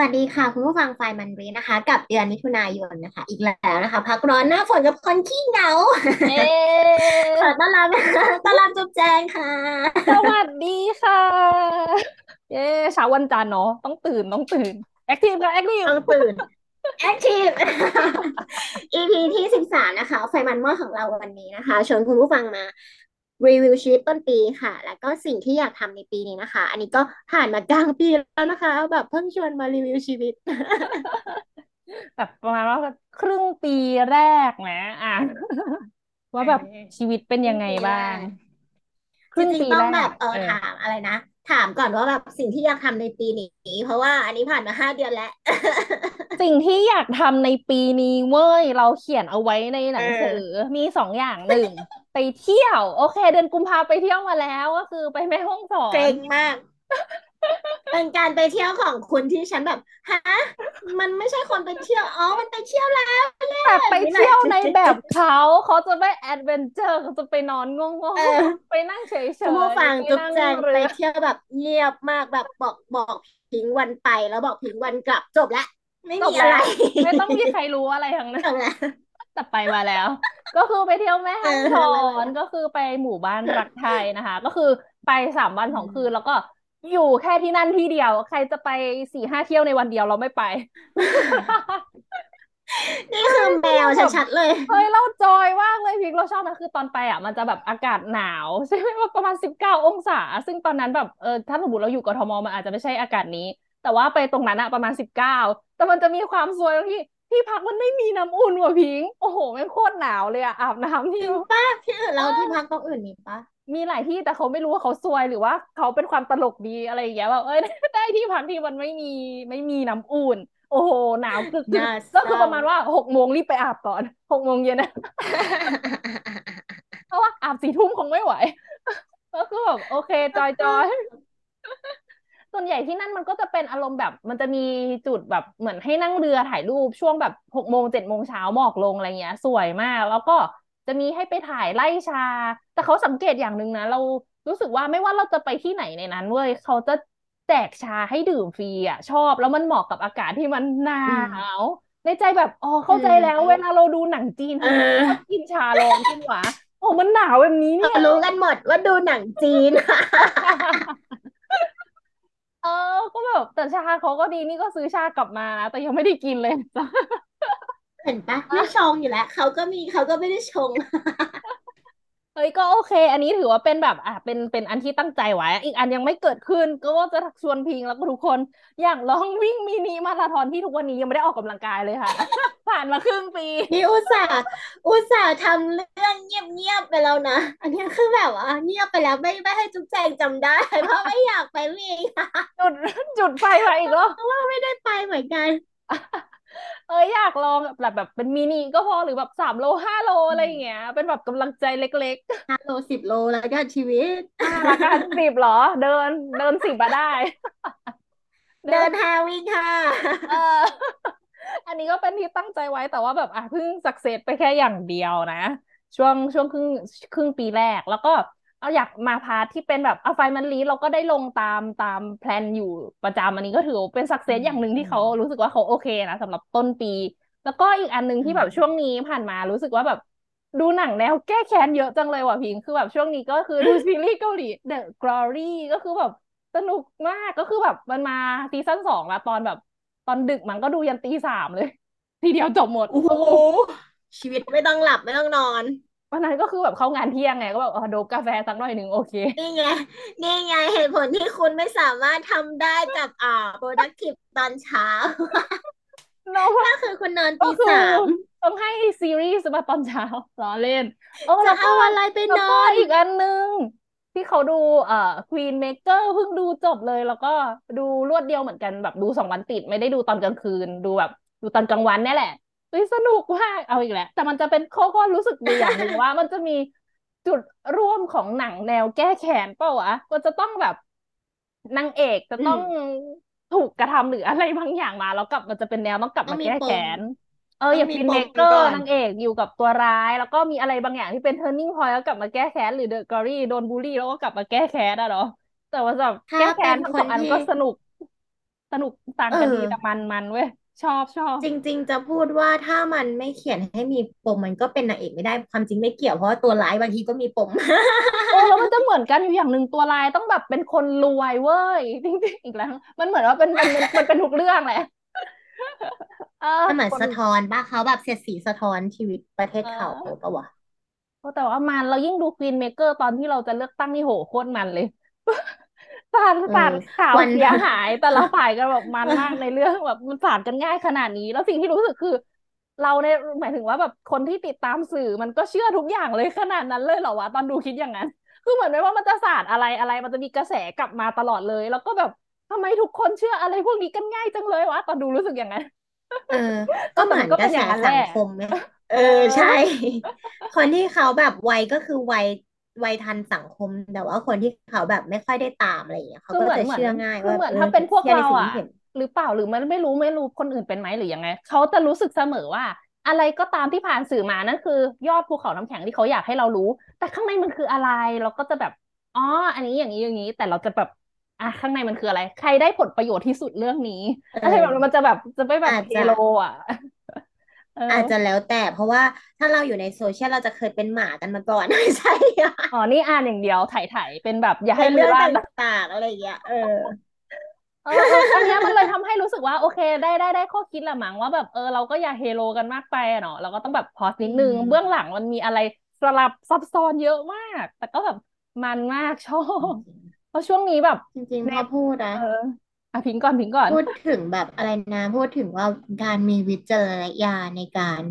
สวัสดีค่ะ คุณผู้ฟังไฟมันเรนะคะ กับเดือนมิถุนายนนะคะ อีกแล้วนะคะ พักร้อนหน้าฝนกับคนขี้เหงาเย้ขอต้อนรับต้อนรับจุ๊บแจงค่ะ สวัสดีค่ะ เย้เช้าวันจันทร์เนาะต้องตื่นต้องตื่นแอคทีฟค่ะแอคทีฟต้องตื่น Active EP ที่สิบสามนะคะ ไฟมันหม้อของเราวันนี้นะคะชวนคุณผู้ฟังมา รีวิวชีวิตต้นปีค่ะ แล้วก็สิ่งที่อยากทำในปีนี้นะคะ อันนี้ก็ผ่านมากลางปีแล้วนะคะ แบบเพิ่งชวนมารีวิวชีวิต แบบประมาณว่าครึ่งปีแรกนะอะว่าแบบชีวิตเป็นยังไงบ้างคจริงรึ่งปีแรๆต้องแบบกเออเออ ถามอะไรนะ ถามก่อนว่าแบบสิ่งที่อยากทำในปีนี้ เพราะว่าอันนี้ผ่านมาห้าเดือนแล้ว สิ่งที่อยากทำในปีนี้เว้ย เราเขียนเอาไว้ในหเนังสือออมีสองอย่างหนึ่งไปเที่ยว โอเค เดือนกุมภาไปเที่ยวมาแล้วก็คือไปแม่ฮ่องสอนเจ๋งมาก เป็นการไปเที่ยวของคุณที่ฉันแบบฮะมันไม่ใช่คนไปเที่ยวอ๋อมันไปเที่ยวแล้วแหละแต่ไปนี่แหละเที่ยวจุดในแบบจุดจุดเขาเขาจะไม่แอดเวนเจอร์เขาจะไปนอนง่เอวงๆอไปนั่งเฉคุณผู้ยฟังๆไปนั่งจุ๊บแจงเรือไปเที่ยวแบบเงียบมากแบบบอกบอกพิงวันไปแล้วบอกพิงวันกลับจบละ ไม่มีอะไรจบแล้วไม่ต้องมีใครรู้อะไรทั้งนั้นจบละแต่ไปมาแล้ว ก็คือไปเที่ยวแม่เออฮ่องสอมาแล้นวก็คือไปหมู่บ้านรักไทยนะคะ ก็คือไปสามวันอืสองคืนแล้วมก็อยู่แค่ที่นั่นที่เดียว ใครจะไปสี่ห้าเที่ยวในวันเดียวเราไม่ไป นี่เฮ้คือแมวยคือเราแบบชัดๆเลยเฮ้ยเราจอยมากเลยพิกเราชอบนะคือตอนไปอะมันจะแบบอากาศหนาวใช่ไหมว่าประมาณสิบเก้าองศา ซึ่งตอนนั้นแบบเออถ้าสมมติเราอยู่กทมมันอาจจะไม่ใช่อากาศนี้ แต่ว่าไปตรงนั้นอะประมาณสิบเก้าแต่มันจะมีความซวยตรงที่ที่พักมันไม่มีน้ำอุ่นว่ะพิง โอ้โหแม่งโคตรหนาวเลยอะอาบน้ำที่จริงป่ะที่อื่นเอเราที่พักตรองอื่นมีป่ะมีหลายที่แต่เขาไม่รู้ว่าเขาซวยหรือว่าเขาเป็นความตลกดีอะไรอย่างเงี้ยแบบเอ้ยได้ที่พักที่มันไม่มีไม่มีน้ำอุ่น โอ้โหหนาวกึกกึกน่าก็เศร้าคือประมาณว่าหกโมงรีบไปอาบก่อนหกโมงเย็นนะเพราะว่าอาบสี่ทุ่มคงไม่ไหว ก็คือแบบโอเคจอยจอย ส่วนใหญ่ที่นั่นมันก็จะเป็นอารมณ์แบบ มันจะมีจุดแบบเหมือนให้นั่งเรือถ่ายรูปช่วงแบบหกโมงเจ็ดโมงเช้าหมอกลงอะไรเงี้ย สวยมาก แล้วก็จะมีให้ไปถ่ายไร่ชา แต่เขาสังเกตอย่างหนึ่งนะ เรารู้สึกว่าไม่ว่าเราจะไปที่ไหนในนั้นเว้ยเขาจะแจกชาให้ดื่มฟรีอะ ชอบแล้วมันเหมาะกับอากาศที่มันหนาอืมวในใจแบบอ๋ออืเข้าใจแล้วเวลามเราดูหนังจีนเทำไมชอบออกินชาร้อนกันวะโอ้มันหนาวแบบนี้เราเนี่ยรู้กันหมดว่าดูหนังจีน เออ ก็แบบแต่ชาเขาก็ดีนี่ก็ซื้อชากลับมานะ แต่ยังไม่ได้กินเลยจ้ะ เห็นปะไม่ชงอยู่แล้วเขาก็มีเขาก็ไม่ได้ชง เฮ้ยก็โอเค อันนี้ถือว่าเป็นแบบอะเป็นเป็นอันที่ตั้งใจไว้ อีกอันยังไม่เกิดขึ้น ก็ว่าจะชวนพิงแล้วก็ทุกคนอยากลองวิ่งมินิมาราธอนที่ทุกวันนี้ยังไม่ได้ออกกำลังกายเลยค่ะ ผ่านมาครึ่งปีนี่อุตส่าห์อุตส่าห์ทำเรื่องเงียบๆไปแล้วนะ อันนี้คือแบบว่าเงียบไปแล้วไม่ไม่ให้จุ๊บแจงจำได้เพราะไม่อยากไปวิ่งจุดจุดไฟมาอีกแล้วเพราะว่าไม่ได้ไปเหมือนกัน เอ้ยอยากลองแบบแบบเป็นมินิก็พอหรือแบบสามโลห้าโลอืมอะไรอย่างเงี้ย เป็นแบบกำลังใจเล็กห้าโลสิบโลแล้วก็ชีวิตอ่าละกันสิบเหรอ เดินเดินสิบมาได้ เดินเดินทางวิ่งค่ะเอออันนี้ก็เป็นที่ตั้งใจไว้แต่ว่าแบบอะเพิ่งสักเซสไปแค่อย่างเดียวนะ ช่วงช่วงครึ่งครึ่งปีแรกแล้วก็ เอาอยากมา part ที่เป็นแบบเอาไฟมันลีเราก็ได้ลงตามตามแพลนอยู่ประจำอันนี้ก็ถือว่าเป็น success อย่างหนึ่งที่เขามรู้สึกว่าเขาโอเคนะสำหรับต้นปี แล้วก็อีกอันหนึ่งอืที่แบบช่วงมนี้ผ่านมารู้สึกว่าแบบดูหนังแนวแก้แค้นเยอะจังเลยว่ะพิงคือแบบช่วงนี้ก็คือดูซีรีส์เกาหลี The Glory ก็คือแบบสนุกมากก็คือแบบมันมาซีซั่นสองแล้วตอนแบบ ตอนดึกมันก็ดูยันตีสามเลย ทีเดียวจบหมด โอ้โหชีวิตไม่ต้องหลับไม่ต้องนอน วันนั้นก็คือแบบเข้างานเที่ยงไง ก็แบบเออโด๊ปกาแฟสักหน่อยหนึ่งโอเค นี่ไง นี่ไงเหตุผลที่คุณไม่สามารถทำได้กับอ่า productive ตอนเช้าเนาะก็คือคุณนอนตีก็คือสามต้องให้ซีรีส์มาตอนเช้าล้อเล่นโอ้จะแล้วก็เอาอะไรไปแล้วก็นอนอีกอันนึง ที่เขาดูเอ่อ Queenmaker เพิ่งดูจบเลย แล้วก็ดูรวดเดียวเหมือนกันแบบดูสองวันติด ไม่ได้ดูตอนกลางคืน ดูแบบ ดูตอนกลางวันเนี่ยแหละ เฮ้ยสนุกมากเอาอีกแล้ว แต่มันจะเป็นข้อข้อรู้สึกดีอย่างหนึ่งว่ามันจะมีจุดร่วมของหนังแนวแก้แค้นเปล่าวะก็จะต้องแบบนางเอกจะต้องอืมถูกกระทำหรืออะไรบางอย่างมาแล้วกลับมันจะเป็นแนวต้องกลับต้องมีปมาแก้แค้นเอออย่างต้องมีปฟินเมเกอร์มก่อนนางเอกอยู่กับตัวร้าย แล้วก็มีอะไรบางอย่างที่เป็น turning point แล้วกลับมาแก้แค้นหรือ The Glory โดนบูลลี่แล้วก็กลับมาแก้แค้นอะเนาะแต่ว่าแบบถ้าแก้แค้เป็นนทั้งสองอันคนที่ก็สนุก สนุกต่างเอกันดีแต่อมันมันเว้ย ชอบชอบจริง ๆ จะพูดว่าถ้ามันไม่เขียนให้มีปมมันก็เป็นนางเอกไม่ได้ความจริงไม่เกี่ยวเพราะว่าตัวร้ายบางทีก็มีปมโอ้แล้วมันจะเหมือนกันอยู่อย่างหนึ่งตัวลายต้องแบบเป็นคนรวยเว้ยจริงๆอีกแล้ว มันเหมือนว่าเป็นมันมันมันเป็นทุกเรื่องแหละเออมันเหมือนคนสะท้อนป่ะเขาแบบเสียดสีสะท้อนชีวิตประเทศเเขาออปะวะโอ้แต่ว่ามันเรายิ่งดู Queenmaker ตอนที่เราจะเลือกตั้งนี่โหโคตรมันเลย สาดเออสาดข่าววันเสียหาย แต่ละฝ่ายกันแบบมันมากในเรื่องแบบมันสาดกันง่ายขนาดนี้ แล้วสิ่งที่รู้สึกคือ เราเนี่ยหมายถึงว่าแบบคนที่ติดตามสื่อมันก็เชื่อทุกอย่างเลยขนาดนั้นเลยเหรอวะตอนดูคิดอย่างนั้น คือเหมือนไม่ว่ามันจะสาดอะไรอะไร มันจะมีกระแสกลับมาตลอดเลย แล้วก็แบบทำไมทุกคนเชื่ออะไรพวกนี้กันง่ายจังเลยวะตอนดูรู้สึกอย่างนั้นเออเออก็เหมืแต่มันก็เป็นอนกระแสอย่างนั้นแหละสังคมไหมเออเอใช่อคนที่เขาแบบวัยก็คือวัย วัยทันสังคม แต่ว่าคนที่เขาแบบไม่ค่อยได้ตามอะไรอย่างเงี้ยเขาคือเหมือนเหมือนก็จะเชื่อง่ายคือเหมือนว่าเออถ้าเป็นพวกเชื่อในเราอะสิ่งที่เห็นหรือเปล่าหรือมันไม่รู้ไม่รู้คนอื่นเป็นไหมหรือยังไงเขาจะรู้สึกเสมอว่า อะไรก็ตามที่ผ่านสื่อมานั่นคือ ยอดภูเขาน้ำแข็งที่เขาอยากให้เรารู้ แต่ข้างในมันคืออะไรเราก็จะแบบอ๋ออันนี้อย่างนี้อย่างนี้ แต่เราจะแบบอะข้างในมันคืออะไร ใครได้ผลประโยชน์ที่สุดเรื่องนี้เอะไรแบบนั้นออมันจะแบบจะไม่แบบอาจจะเทโลอะเออาจจะอแล้วแต่เพราะว่าถ้าเราอยู่ในโซเชียลเราจะเคยเป็นหมากันมาก่อนไม่ใช่อะอ๋อนี่อ่านอย่างเดียวไถ่ๆเป็นแบบ อย่าให้เป็นเรื่องตลือลั่น่างๆอะไรอย่างเงี้ยเออเออเอออันเนี้ยมันเลยทำให้รู้สึกว่าโอเค ได้ได้ได้ข้อคิดละมั้งว่าแบบเออเราก็อย่าเฮโลกันมากไปอะเนาะเราก็ต้องแบบพอสนิอืดนึงเบื้องหลังมมันมีอะไรสลับซับซ้อนเยอะมาก แต่ก็แบบมันมากชอจบริงเพราะช่วงนี้แบบๆจริงๆพเน็ตอพูดนะเอออะพิงก่อนพิงก่อน พูดถึงแบบอะไรนะ พูดถึงว่าการมีวิจารณญาณในการ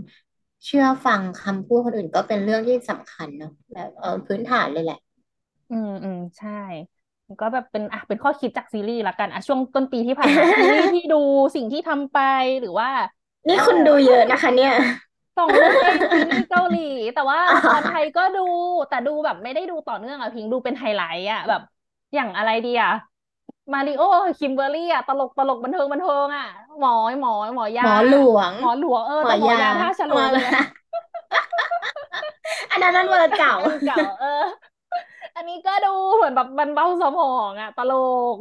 เชื่อฟังคำพูดคนอื่นก็เป็นเรื่องที่สำคัญเนาะแบบเออพื้นฐานเลยแหละ อืมอืมใช่ ก็แบบเป็นอะเป็นข้อคิดจากซีรีส์ละกันอะช่วงต้นปีที่ผ่านมาซีรีส์ที่ดูสิ่งที่ทำไปหรือว่าเออนี่คุณดูเยอะนะคะ เนี่ยสองเรื่องเองซีรีส์เกาหลี แต่ว่าอ๋ละครไทยอก็ดูแต่ดูแบบไม่ได้ดูต่อเนื่องอะพิงดูเป็นไฮไลท์อะแบบ อย่างอะไรดีอะ มาริโอคิมเบอร์ลี่อะตลกตลกบันเทิงบันเทิงอะหมอหมอหมอยาหมอหลวงหมอหลวงเออแต่หมอหมอยายาท่าฉลหมอละงไงอันนั้นมันเวอร์เก่าเออเก่าเออ อันนี้ก็ดูเหมือนแบบมันเบาสมองอะตลก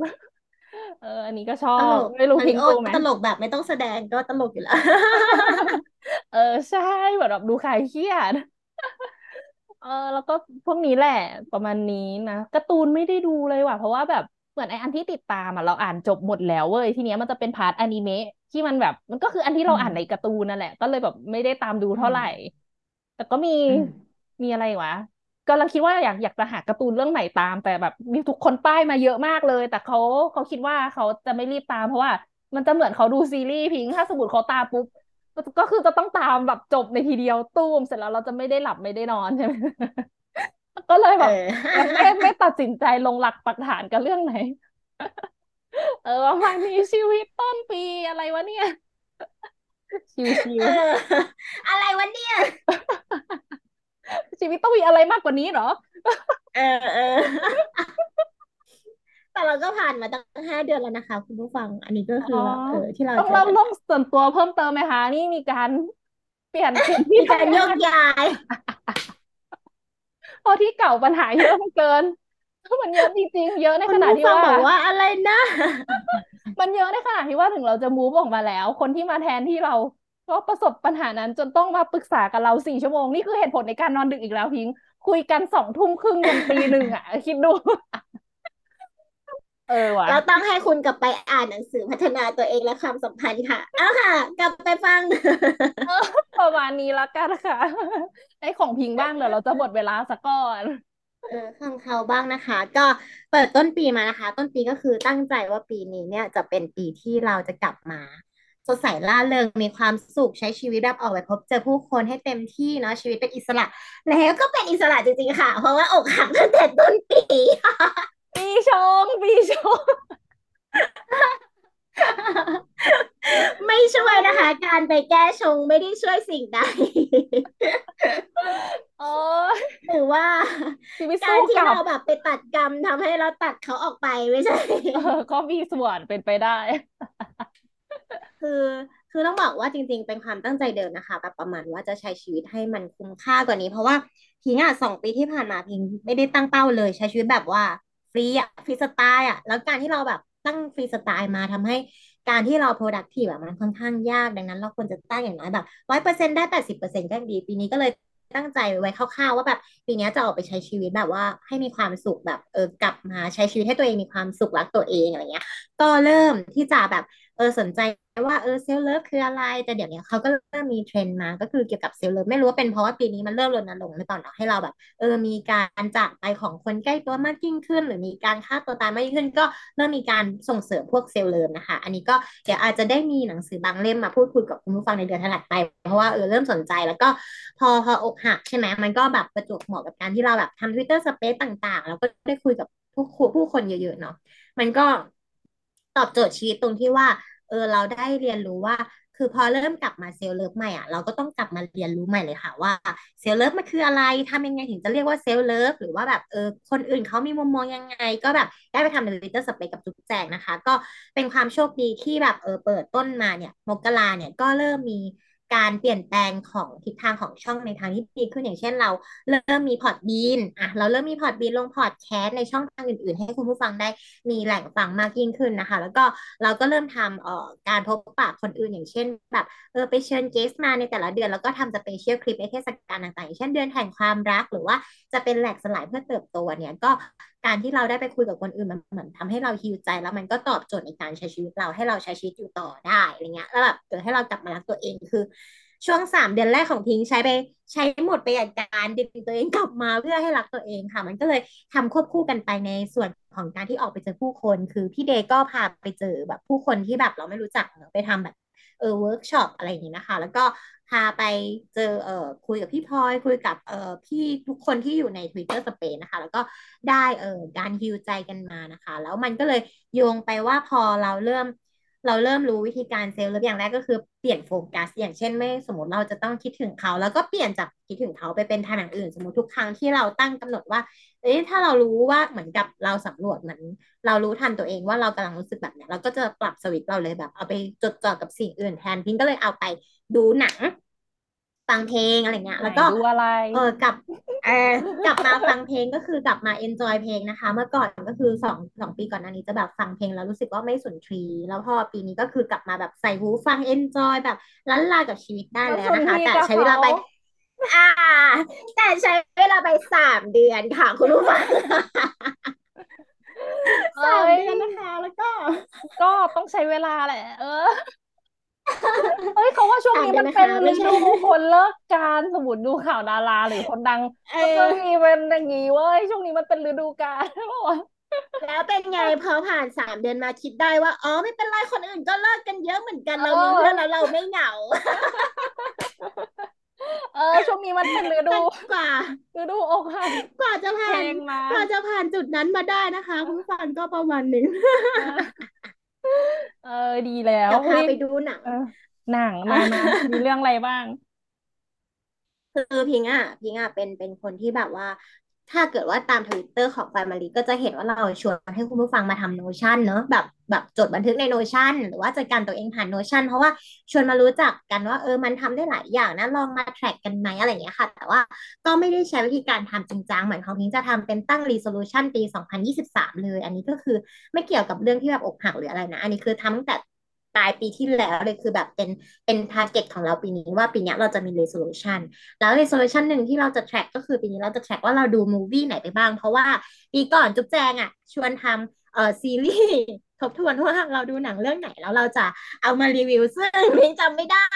เออ อันนี้ก็ชอบตลกไม่รู้มาริโอพิงดูไหมตลกแบบไม่ต้องแสดงก็ตลกอยู่แล้ว เออ ใช่เหมือนแบบดูคลายเครียดเออแล้วก็พวกนี้แหละประมาณนี้นะการ์ตูนไม่ได้ดูเลยว่ะ เพราะว่าแบบ เหมือนไออันที่ติดตามอะเราอ่านจบหมดแล้วเว้ยทีเนี้ยมันจะเป็น part อนิเมะที่มันแบบ มันก็คืออันที่อืเราอ่านในการ์ตูนนั่นแหละ ก็เลยแบบไม่ได้ตามดูอืมเท่าไหร่ แต่ก็มีอืมมีอะไรวะกำลังคิดว่าอยากอยากจะหาการ์ตูนเรื่องไหนตาม แต่แบบมีทุกคนป้ายมาเยอะมากเลย แต่เขาเขาคิดว่าเขาจะไม่รีบตามเพราะว่า มันจะเหมือนเขาดูซีรีส์พิงค์ถ้าสมมติเขาตามปุ๊บก็คือจะต้องตามแบบจบในทีเดียวตู้มเสร็จแล้วเราจะไม่ได้หลับไม่ได้นอนใช่ไหม ก็เลยเอแบบยังไม่อไม่ตัดสินใจลงหลักปักฐานกับเรื่องไหน เออประมาณนี้ชีวิตต้นปีอะไรวะเนี่ย ชิวเอออะไรวะเนี่ยๆชีวิตต้องมีอะไรมากกว่านี้เหรอ เออเออแต่เราก็ผ่านมาตั้งห้าเดือนแล้วนะคะ คุณผู้ฟัง อันนี้ก็อ๋อคือแบบเออที่เราต้องเจอกันเล่าเรื่องส่วนตัวเพิ่มเติมไหมคะ นี่มีการเปลี่ยนเปลี่ยนที่มีการโยทำงานกย้ายเพราะที่เก่าปัญหาเยอะเหลือเกินมันเยอะจริงๆเยอะในคุณผู้ฟังขณะที่ว่าบอกว่าอะไรนะ มันเยอะในขณะที่ว่าถึงเราจะมูฟออกมาแล้ว คนที่มาแทนที่เราก็ประสบปัญหานั้นจนต้องมาปรึกษากับเราสี่ชั่วโมง นี่คือเหตุผลในการนอนดึกอีกแล้วพิง คุยกันสองทุ่มครึ่งยันตีหนึ่งอะ คิดดู เออว่ะเราต้องให้คุณกลับไปอ่านหนังสือพัฒนาตัวเองและความสัมพันธ์ค่ะ เอาค่ะ กลับไปฟังเออประมาณนี้ละกันค่ะไอ้ของพิงบ้างเดี๋ยวเราจะหมดเวลาสักก่อนเออข้างเขาบ้างนะคะ ก็เปิดต้นปีมานะคะ ต้นปีก็คือตั้งใจว่าปีนี้เนี่ยจะเป็นปีที่เราจะกลับมาสดใสร่าเริงมีความสุขใช้ชีวิตแบบออกไปพบเจอผู้คนให้เต็มที่เนาะชีวิตเป็นอิสระ แล้วก็เป็นอิสระจริงๆค่ะ เพราะว่าอกหักตั้งแต่ต้นปี ปีชง ปีชง ไม่ช่วยนะคะ การไปแก้ชงไม่ได้ช่วยสิ่งใดเออหรือว่าชีวิตการที่สู้กลับเราแบบไปตัดกรรมทำให้เราตัดเขาออกไปไม่ใช่เออก็มีส่วนเป็นไปได้ คือคือต้องบอกว่าจริง ๆ เป็นความตั้งใจเดิมนะคะแบบประมาณว่าจะใช้ชีวิตให้มันคุ้มค่ากว่านี้ เพราะว่าพิงอะสองปีที่ผ่านมาพิงไม่ได้ตั้งเป้าเลย ใช้ชีวิตแบบว่าฟ รีอะฟรีสไตล์อะแล้วการที่เราแบบตั้งฟรีสไตล์มาทำให้การที่เรา productive แบบมันค่อนข้างยากดังนั้นเราควรจะตั้งอย่างน้อยแบบร้อยเปอร์เซ็นต์ได้แปดสิบเปอร์เซ็นต์ก็ยังดี ปีนี้ก็เลยตั้งใจไว้คร่าวๆ ว่าแบบปีนี้จะออกไปใช้ชีวิตแบบว่าให้มีความสุขแบบเออกลับมาใช้ชีวิตให้ตัวเองมีความสุขรักตัวเองอะไรเงี้ย ก็เริ่มที่จะแบบ เออสนใจว่าเออ self-love คืออะไร แต่เดี๋ยวนี้เขาก็เริ่มมีเทรนด์มาก็คือเกี่ยวกับ self-love ไม่รู้ว่าเป็นเพราะว่าปีนี้มันเริ่มรณรงค์หรือเปล่าเนาะให้เราแบบ เออมีการจากไปของคนใกล้ตัวมากยิ่งขึ้น หรือมีการฆ่าตัวตายมากยิ่งขึ้น ก็เริ่มมีการส่งเสริมพวก self-love นะคะ อันนี้ก็เดี๋ยวอาจจะได้มีหนังสือบางเล่มมาพูดคุยกับคุณผู้ฟังในเดือนถัดไป เพราะว่าเออเริ่มสนใจแล้วก็พอพออกหักใช่ไหมมันก็แบบประจวบเหมาะกับการที่เราแบบทำ Twitter Space ต่าง ๆ แล้วก็ได้คุยกับผู้ผู้คนเยอะๆเนาะมันก็ ตอบโจทย์ชีวิตตรงที่ว่า เออเราได้เรียนรู้ว่า คือพอเริ่มกลับมา self-love ใหม่อะเราก็ต้องกลับมาเรียนรู้ใหม่เลยค่ะว่า self-love มันคืออะไรทำยังไงถึงจะเรียกว่า self-love หรือว่าแบบเออคนอื่นเขามีมุมมองยังไง ก็แบบได้ไปทำใน Twitter Space กับจุ๊บแจงนะคะ ก็เป็นความโชคดีที่แบบเออเปิดต้นมาเนี่ยมกราเนี่ยก็เริ่มมี การเปลี่ยนแปลงของทิศทางของช่องในทางที่ดีขึ้นอย่างเช่นเราเริ่มมี Podbean อะเราเริ่มมี Podbean ลงพอร์ตแคสในช่องทางอื่น ๆ ให้คุณผู้ฟังได้มีแหล่งฟังมากยิ่งขึ้นนะคะ แล้วก็เราก็เริ่มทำเอ่อการพบปะคนอื่นอย่างเช่น แบบเออไปเชิญ guest มาในแต่ละเดือน แล้วก็ทำ special clip ในเทศกาลต่างๆอย่างเช่นเดือนแห่งความรัก หรือว่าจะเป็นแหลกสลายเพื่อเติบโตเนี่ยก็ การที่เราได้ไปคุยกับคนอื่นมันเหมือนทำให้เราฮิวใจแล้วมันก็ตอบโจทย์ในการใช้ชีวิตเราให้เราใช้ชีวิตอยู่ต่อได้อะไรเงี้ยแล้วแบบเออให้เรากลับมารักตัวเองคือ ช่วงสามเดือนแรกของพิงใช้ไปใช้หมดไปกับการดึงตัวเองกลับมาเพื่อให้รักตัวเองค่ะ มันก็เลยทำควบคู่กันไปในส่วนของการที่ออกไปเจอผู้คน คือพี่เดย์ก็พาไปเจอแบบผู้คนที่แบบเราไม่รู้จักเนอะไปทำแบบ เออเวิร์กช็อปอะไรอย่างนี้นะคะ แล้วก็พาไปเจอเออคุยกับพี่พลอยคุยกับเออพี่ทุกคนที่อยู่ใน Twitter Space นะคะ แล้วก็ได้เออการฮิวใจกันมานะคะ แล้วมันก็เลยโยงไปว่าพอเราเริ่ม เราเริ่มรู้วิธีการ self แล้วอย่างแรกก็คือเปลี่ยนโฟกัส อย่างเช่นไม่สมมติเราจะต้องคิดถึงเขา แล้วก็เปลี่ยนจากคิดถึงเขาไปเป็นทางอื่น สมมติทุกครั้งที่เราตั้งกำหนดว่า เอ๊ะถ้าเรารู้ว่าเหมือนกับเราสำรวจเหมือนเรารู้ทันตัวเองว่าเรากำลังรู้สึกแบบเนี้ยเราก็จะปรับสวิตเราเลยแบบ เอาไปจดจ่อกับสิ่งอื่นแทนพิงก็เลยเอาไปดูหนัง ฟังเพลงอะไรเงี้ย แล้วก็ดูอะไร เออกลับเออกลับมาฟังเพลงก็คือกลับมา enjoy เพลงนะคะ เมื่อก่อนก็คือสองสองปีก่อนหน้านี้จะแบบฟังเพลงแล้วรู้สึกว่าไม่สุนทรีแล้วพอปีนี้ก็คือกลับมาแบบใส่หูฟังเอนจอยแบบล้านลากับชีวิตได้แล้วนะคะ แต่ใช้เวลาไป อ่า แต่ใช้เวลาไปสามเดือนค่ะคุณผู้ฟังเอ้สามยเดือนนะคะแล้วก็ ก็ต้องใช้เวลาแหละ เออ เอ้ยเขาว่าช่วงสามนี้เดือนนะคะมันเป็นฤไม่ใช่ดูคนเลิกการสมมติดูข่าวดาราหรือคนดังเก็จะออมีเป็นอย่างงี้เว้ยช่วงนี้มันเป็นฤดูกาลใช่ปะวะแล้วเป็นไงพอผ่านสามเดือนมาคิดได้ว่าอ๋อไม่เป็นไรคนอื่นก็เลิกกันเยอะเหมือนกันเเรามีเพื่อนออแล้วเราไม่เหงา เออช่วงนี้มันเป็นฤดูแต่กว่าฤดูอกหักกว่าจะเพลผ่านงมากว่าจะผ่านจุดนั้นมาได้นะคะคุณผู้ฟังก็ประมาณหนึ่ง เออเออดีแล้วเฮ้ยเดี๋ยวพาไปดูหนังเออ หนังมามามีเรื่องอะไรบ้าง คือพิงอะพิงอะเป็นเป็นคนที่แบบว่า ถ้าเกิดว่าตามทวิตเตอร์ของ Family ก็จะเห็นว่าเราชวนให้คุณผู้ฟังมาทำ Notion เนอะแบบแบบจดบันทึกใน Notion หรือว่าจัดการตัวเองผ่าน Notion เพราะว่าชวนมารู้จักกันว่าเออมันทำได้หลายอย่างนะลองมา track กันไหมอะไรอย่างเงี้ยค่ะ แต่ว่าก็ไม่ได้ใช้วิธีการทำจริงจังเหมือนของพิงจะทำเป็นตั้ง resolution ปี 2023 เลย อันนี้ก็คือไม่เกี่ยวกับเรื่องที่แบบอกหักหรืออะไรนะ อันนี้คือทำตั้งแต่ ปลายปีที่แล้วเลยคือแบบเป็นเป็น target ของเราปีนี้ว่าปีนี้เราจะมี resolution แล้ว resolution หนึ่งที่เราจะ track ก็คือปีนี้เราจะ track ว่าเราดู movie ไหนไปบ้าง เพราะว่าปีก่อนจุ๊บแจงอะชวนทำ เอ่อซีรีส์ทบทวนว่าเราดูหนังเรื่องไหนแล้วเราจะเอามารีวิวซึ่งพิงจำไม่ได้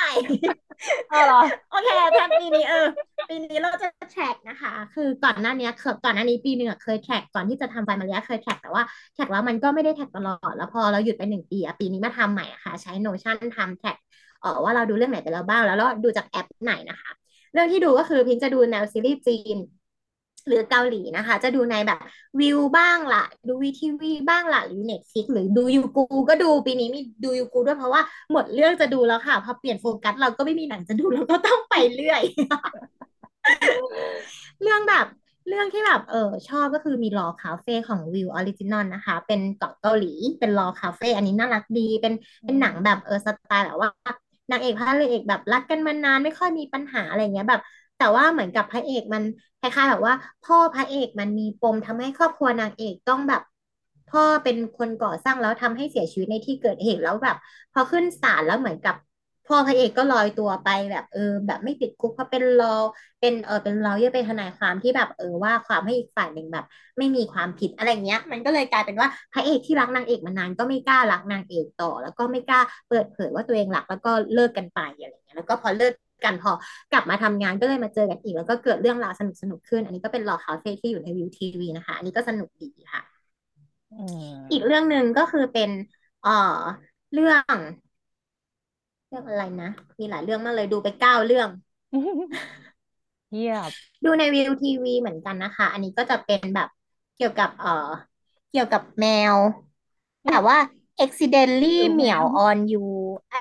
เออเหรอโอเคแทนปีนี้เออ ปีนี้เราจะ track นะคะ คือก่อนหน้านี้เคยก่อนหน้านี้ปีหนึ่งอะเคย track ก่อนที่จะทำไฟมาเรียเคย track แต่ว่า track แล้วมันก็ไม่ได้ track ตลอด แล้วพอเราหยุดไปหนึ่งปีอะปีนี้มาทำใหม่อะค่ะ ใช้ Notion ทำ trackเออว่าเราดูเรื่องไหนไปแล้วบ้างแล้วเราดูจากแอปไหนนะคะ เรื่องที่ดูก็คือพิงจะดูแนวซีรีส์จีน หรือเกาหลีนะคะ จะดูในแอป Viu บ้างละดู WeTV บ้างละหรือเน็ตฟิกหรือดูยูกูก็ดูปีนี้มีดูยูกูด้วยเพราะว่าหมดเรื่องจะดูแล้วค่ะพอเปลี่ยนโฟกัสเราก็ไม่มีหนังจะดูเราก็ต้องไปเรื่อย เรื่องแบบเรื่องที่แบบเออชอบก็คือมี Law Cafe ของ Viu Original นะคะ เป็นเกาะเกาหลีเป็นรอคาเฟ่อันนี้น่ารักดี เป็นเป็นหนังแบบเออสไตล์แบบว่านางเอกพระเอกแบบรักกันมานานไม่ค่อยมีปัญหาอะไรเงี้ยแบบ แต่ว่าเหมือนกับพระเอกมันคล้ายๆแบบว่า พ่อพระเอกมันมีปมทำให้ครอบครัวนางเอกต้องแบบ พ่อเป็นคนก่อสร้างแล้วทำให้เสียชีวิตในที่เกิดเหตุแล้วแบบ พอขึ้นศาลแล้วเหมือนกับพ่อพระเอกก็ลอยตัวไปแบบเออ แบบไม่ติดคุกเพราะเป็นรอเป็นเออเป็นรอเยอะเป็นทนายความที่แบบเออว่าความให้อีกฝ่ายหนึ่งแบบ ไม่มีความผิดอะไรเงี้ย มันก็เลยกลายเป็นว่าพระเอกที่รักนางเอกมานานก็ไม่กล้ารักนางเอกต่อ แล้วก็ไม่กล้าเปิดเผยว่าตัวเองรักแล้วก็เลิกกันไปอะไรเงี้ยแล้วก็พอเลิก กันพอกลับมาทำงานก็เลยมาเจอกันอีก แล้วก็เกิดเรื่องราวสนุกสนุกขึ้น อันนี้ก็เป็น Law House ที่อยู่ในวิวทีวีนะคะ อันนี้ก็สนุกดีค่ะอือีกมเรื่องหนึ่งก็คือเป็นเอ่อเรื่อง เรื่องอะไรนะ มีหลายเรื่องมากเลยดูไปเก้าเรื่องเยียบดูในวิวทีวีเหมือนกันนะคะ อันนี้ก็จะเป็นแบบเกี่ยวกับ เอ่อ เกี่ยวกับแมว แต่ว่า accidentally ดูแมวเหมียว on you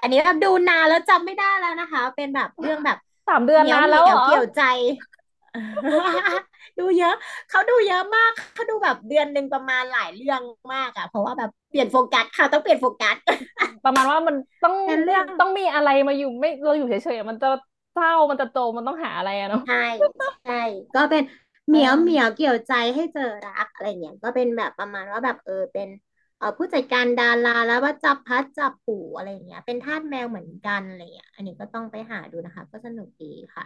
อันนี้แบบดูนานแล้วจำไม่ได้แล้วนะคะ เป็นแบบเรื่องแบบสามเดือนเหมียวเหมีนานแล้วเหรอยวเกี่ยวใจ ดูเยอะ เขาดูเยอะมากเขาดูแบบเดือนหนึ่งประมาณหลายเรื่องมากอะเพราะว่าแบบเปลี่ยนโฟกัสค่ะต้องเปลี่ยนโฟกัส ประมาณว่ามันต้องเป็นเรื่อง ต้องมีอะไรมาอยู่ไม่เราอยู่เฉยๆอะมันจะเศร้ามันจะโตมันต้องหาอะไรอะเนาะใช่ใช่ก็เป็นเหเอมียวเหมียวอเกี่ยวใจให้เจอรักอะไรเงี้ยก็เป็นแบบประมาณว่าแบบเออเป็นเออ ผู้จัดการดาราแล้วว่าจับพลัดจับผลูอะไรเงี้ย เป็นทาสแมวเหมือนกันอะไรเงี้ยอันนี้ก็ต้องไปหาดูนะคะ ก็สนุกดีค่ะ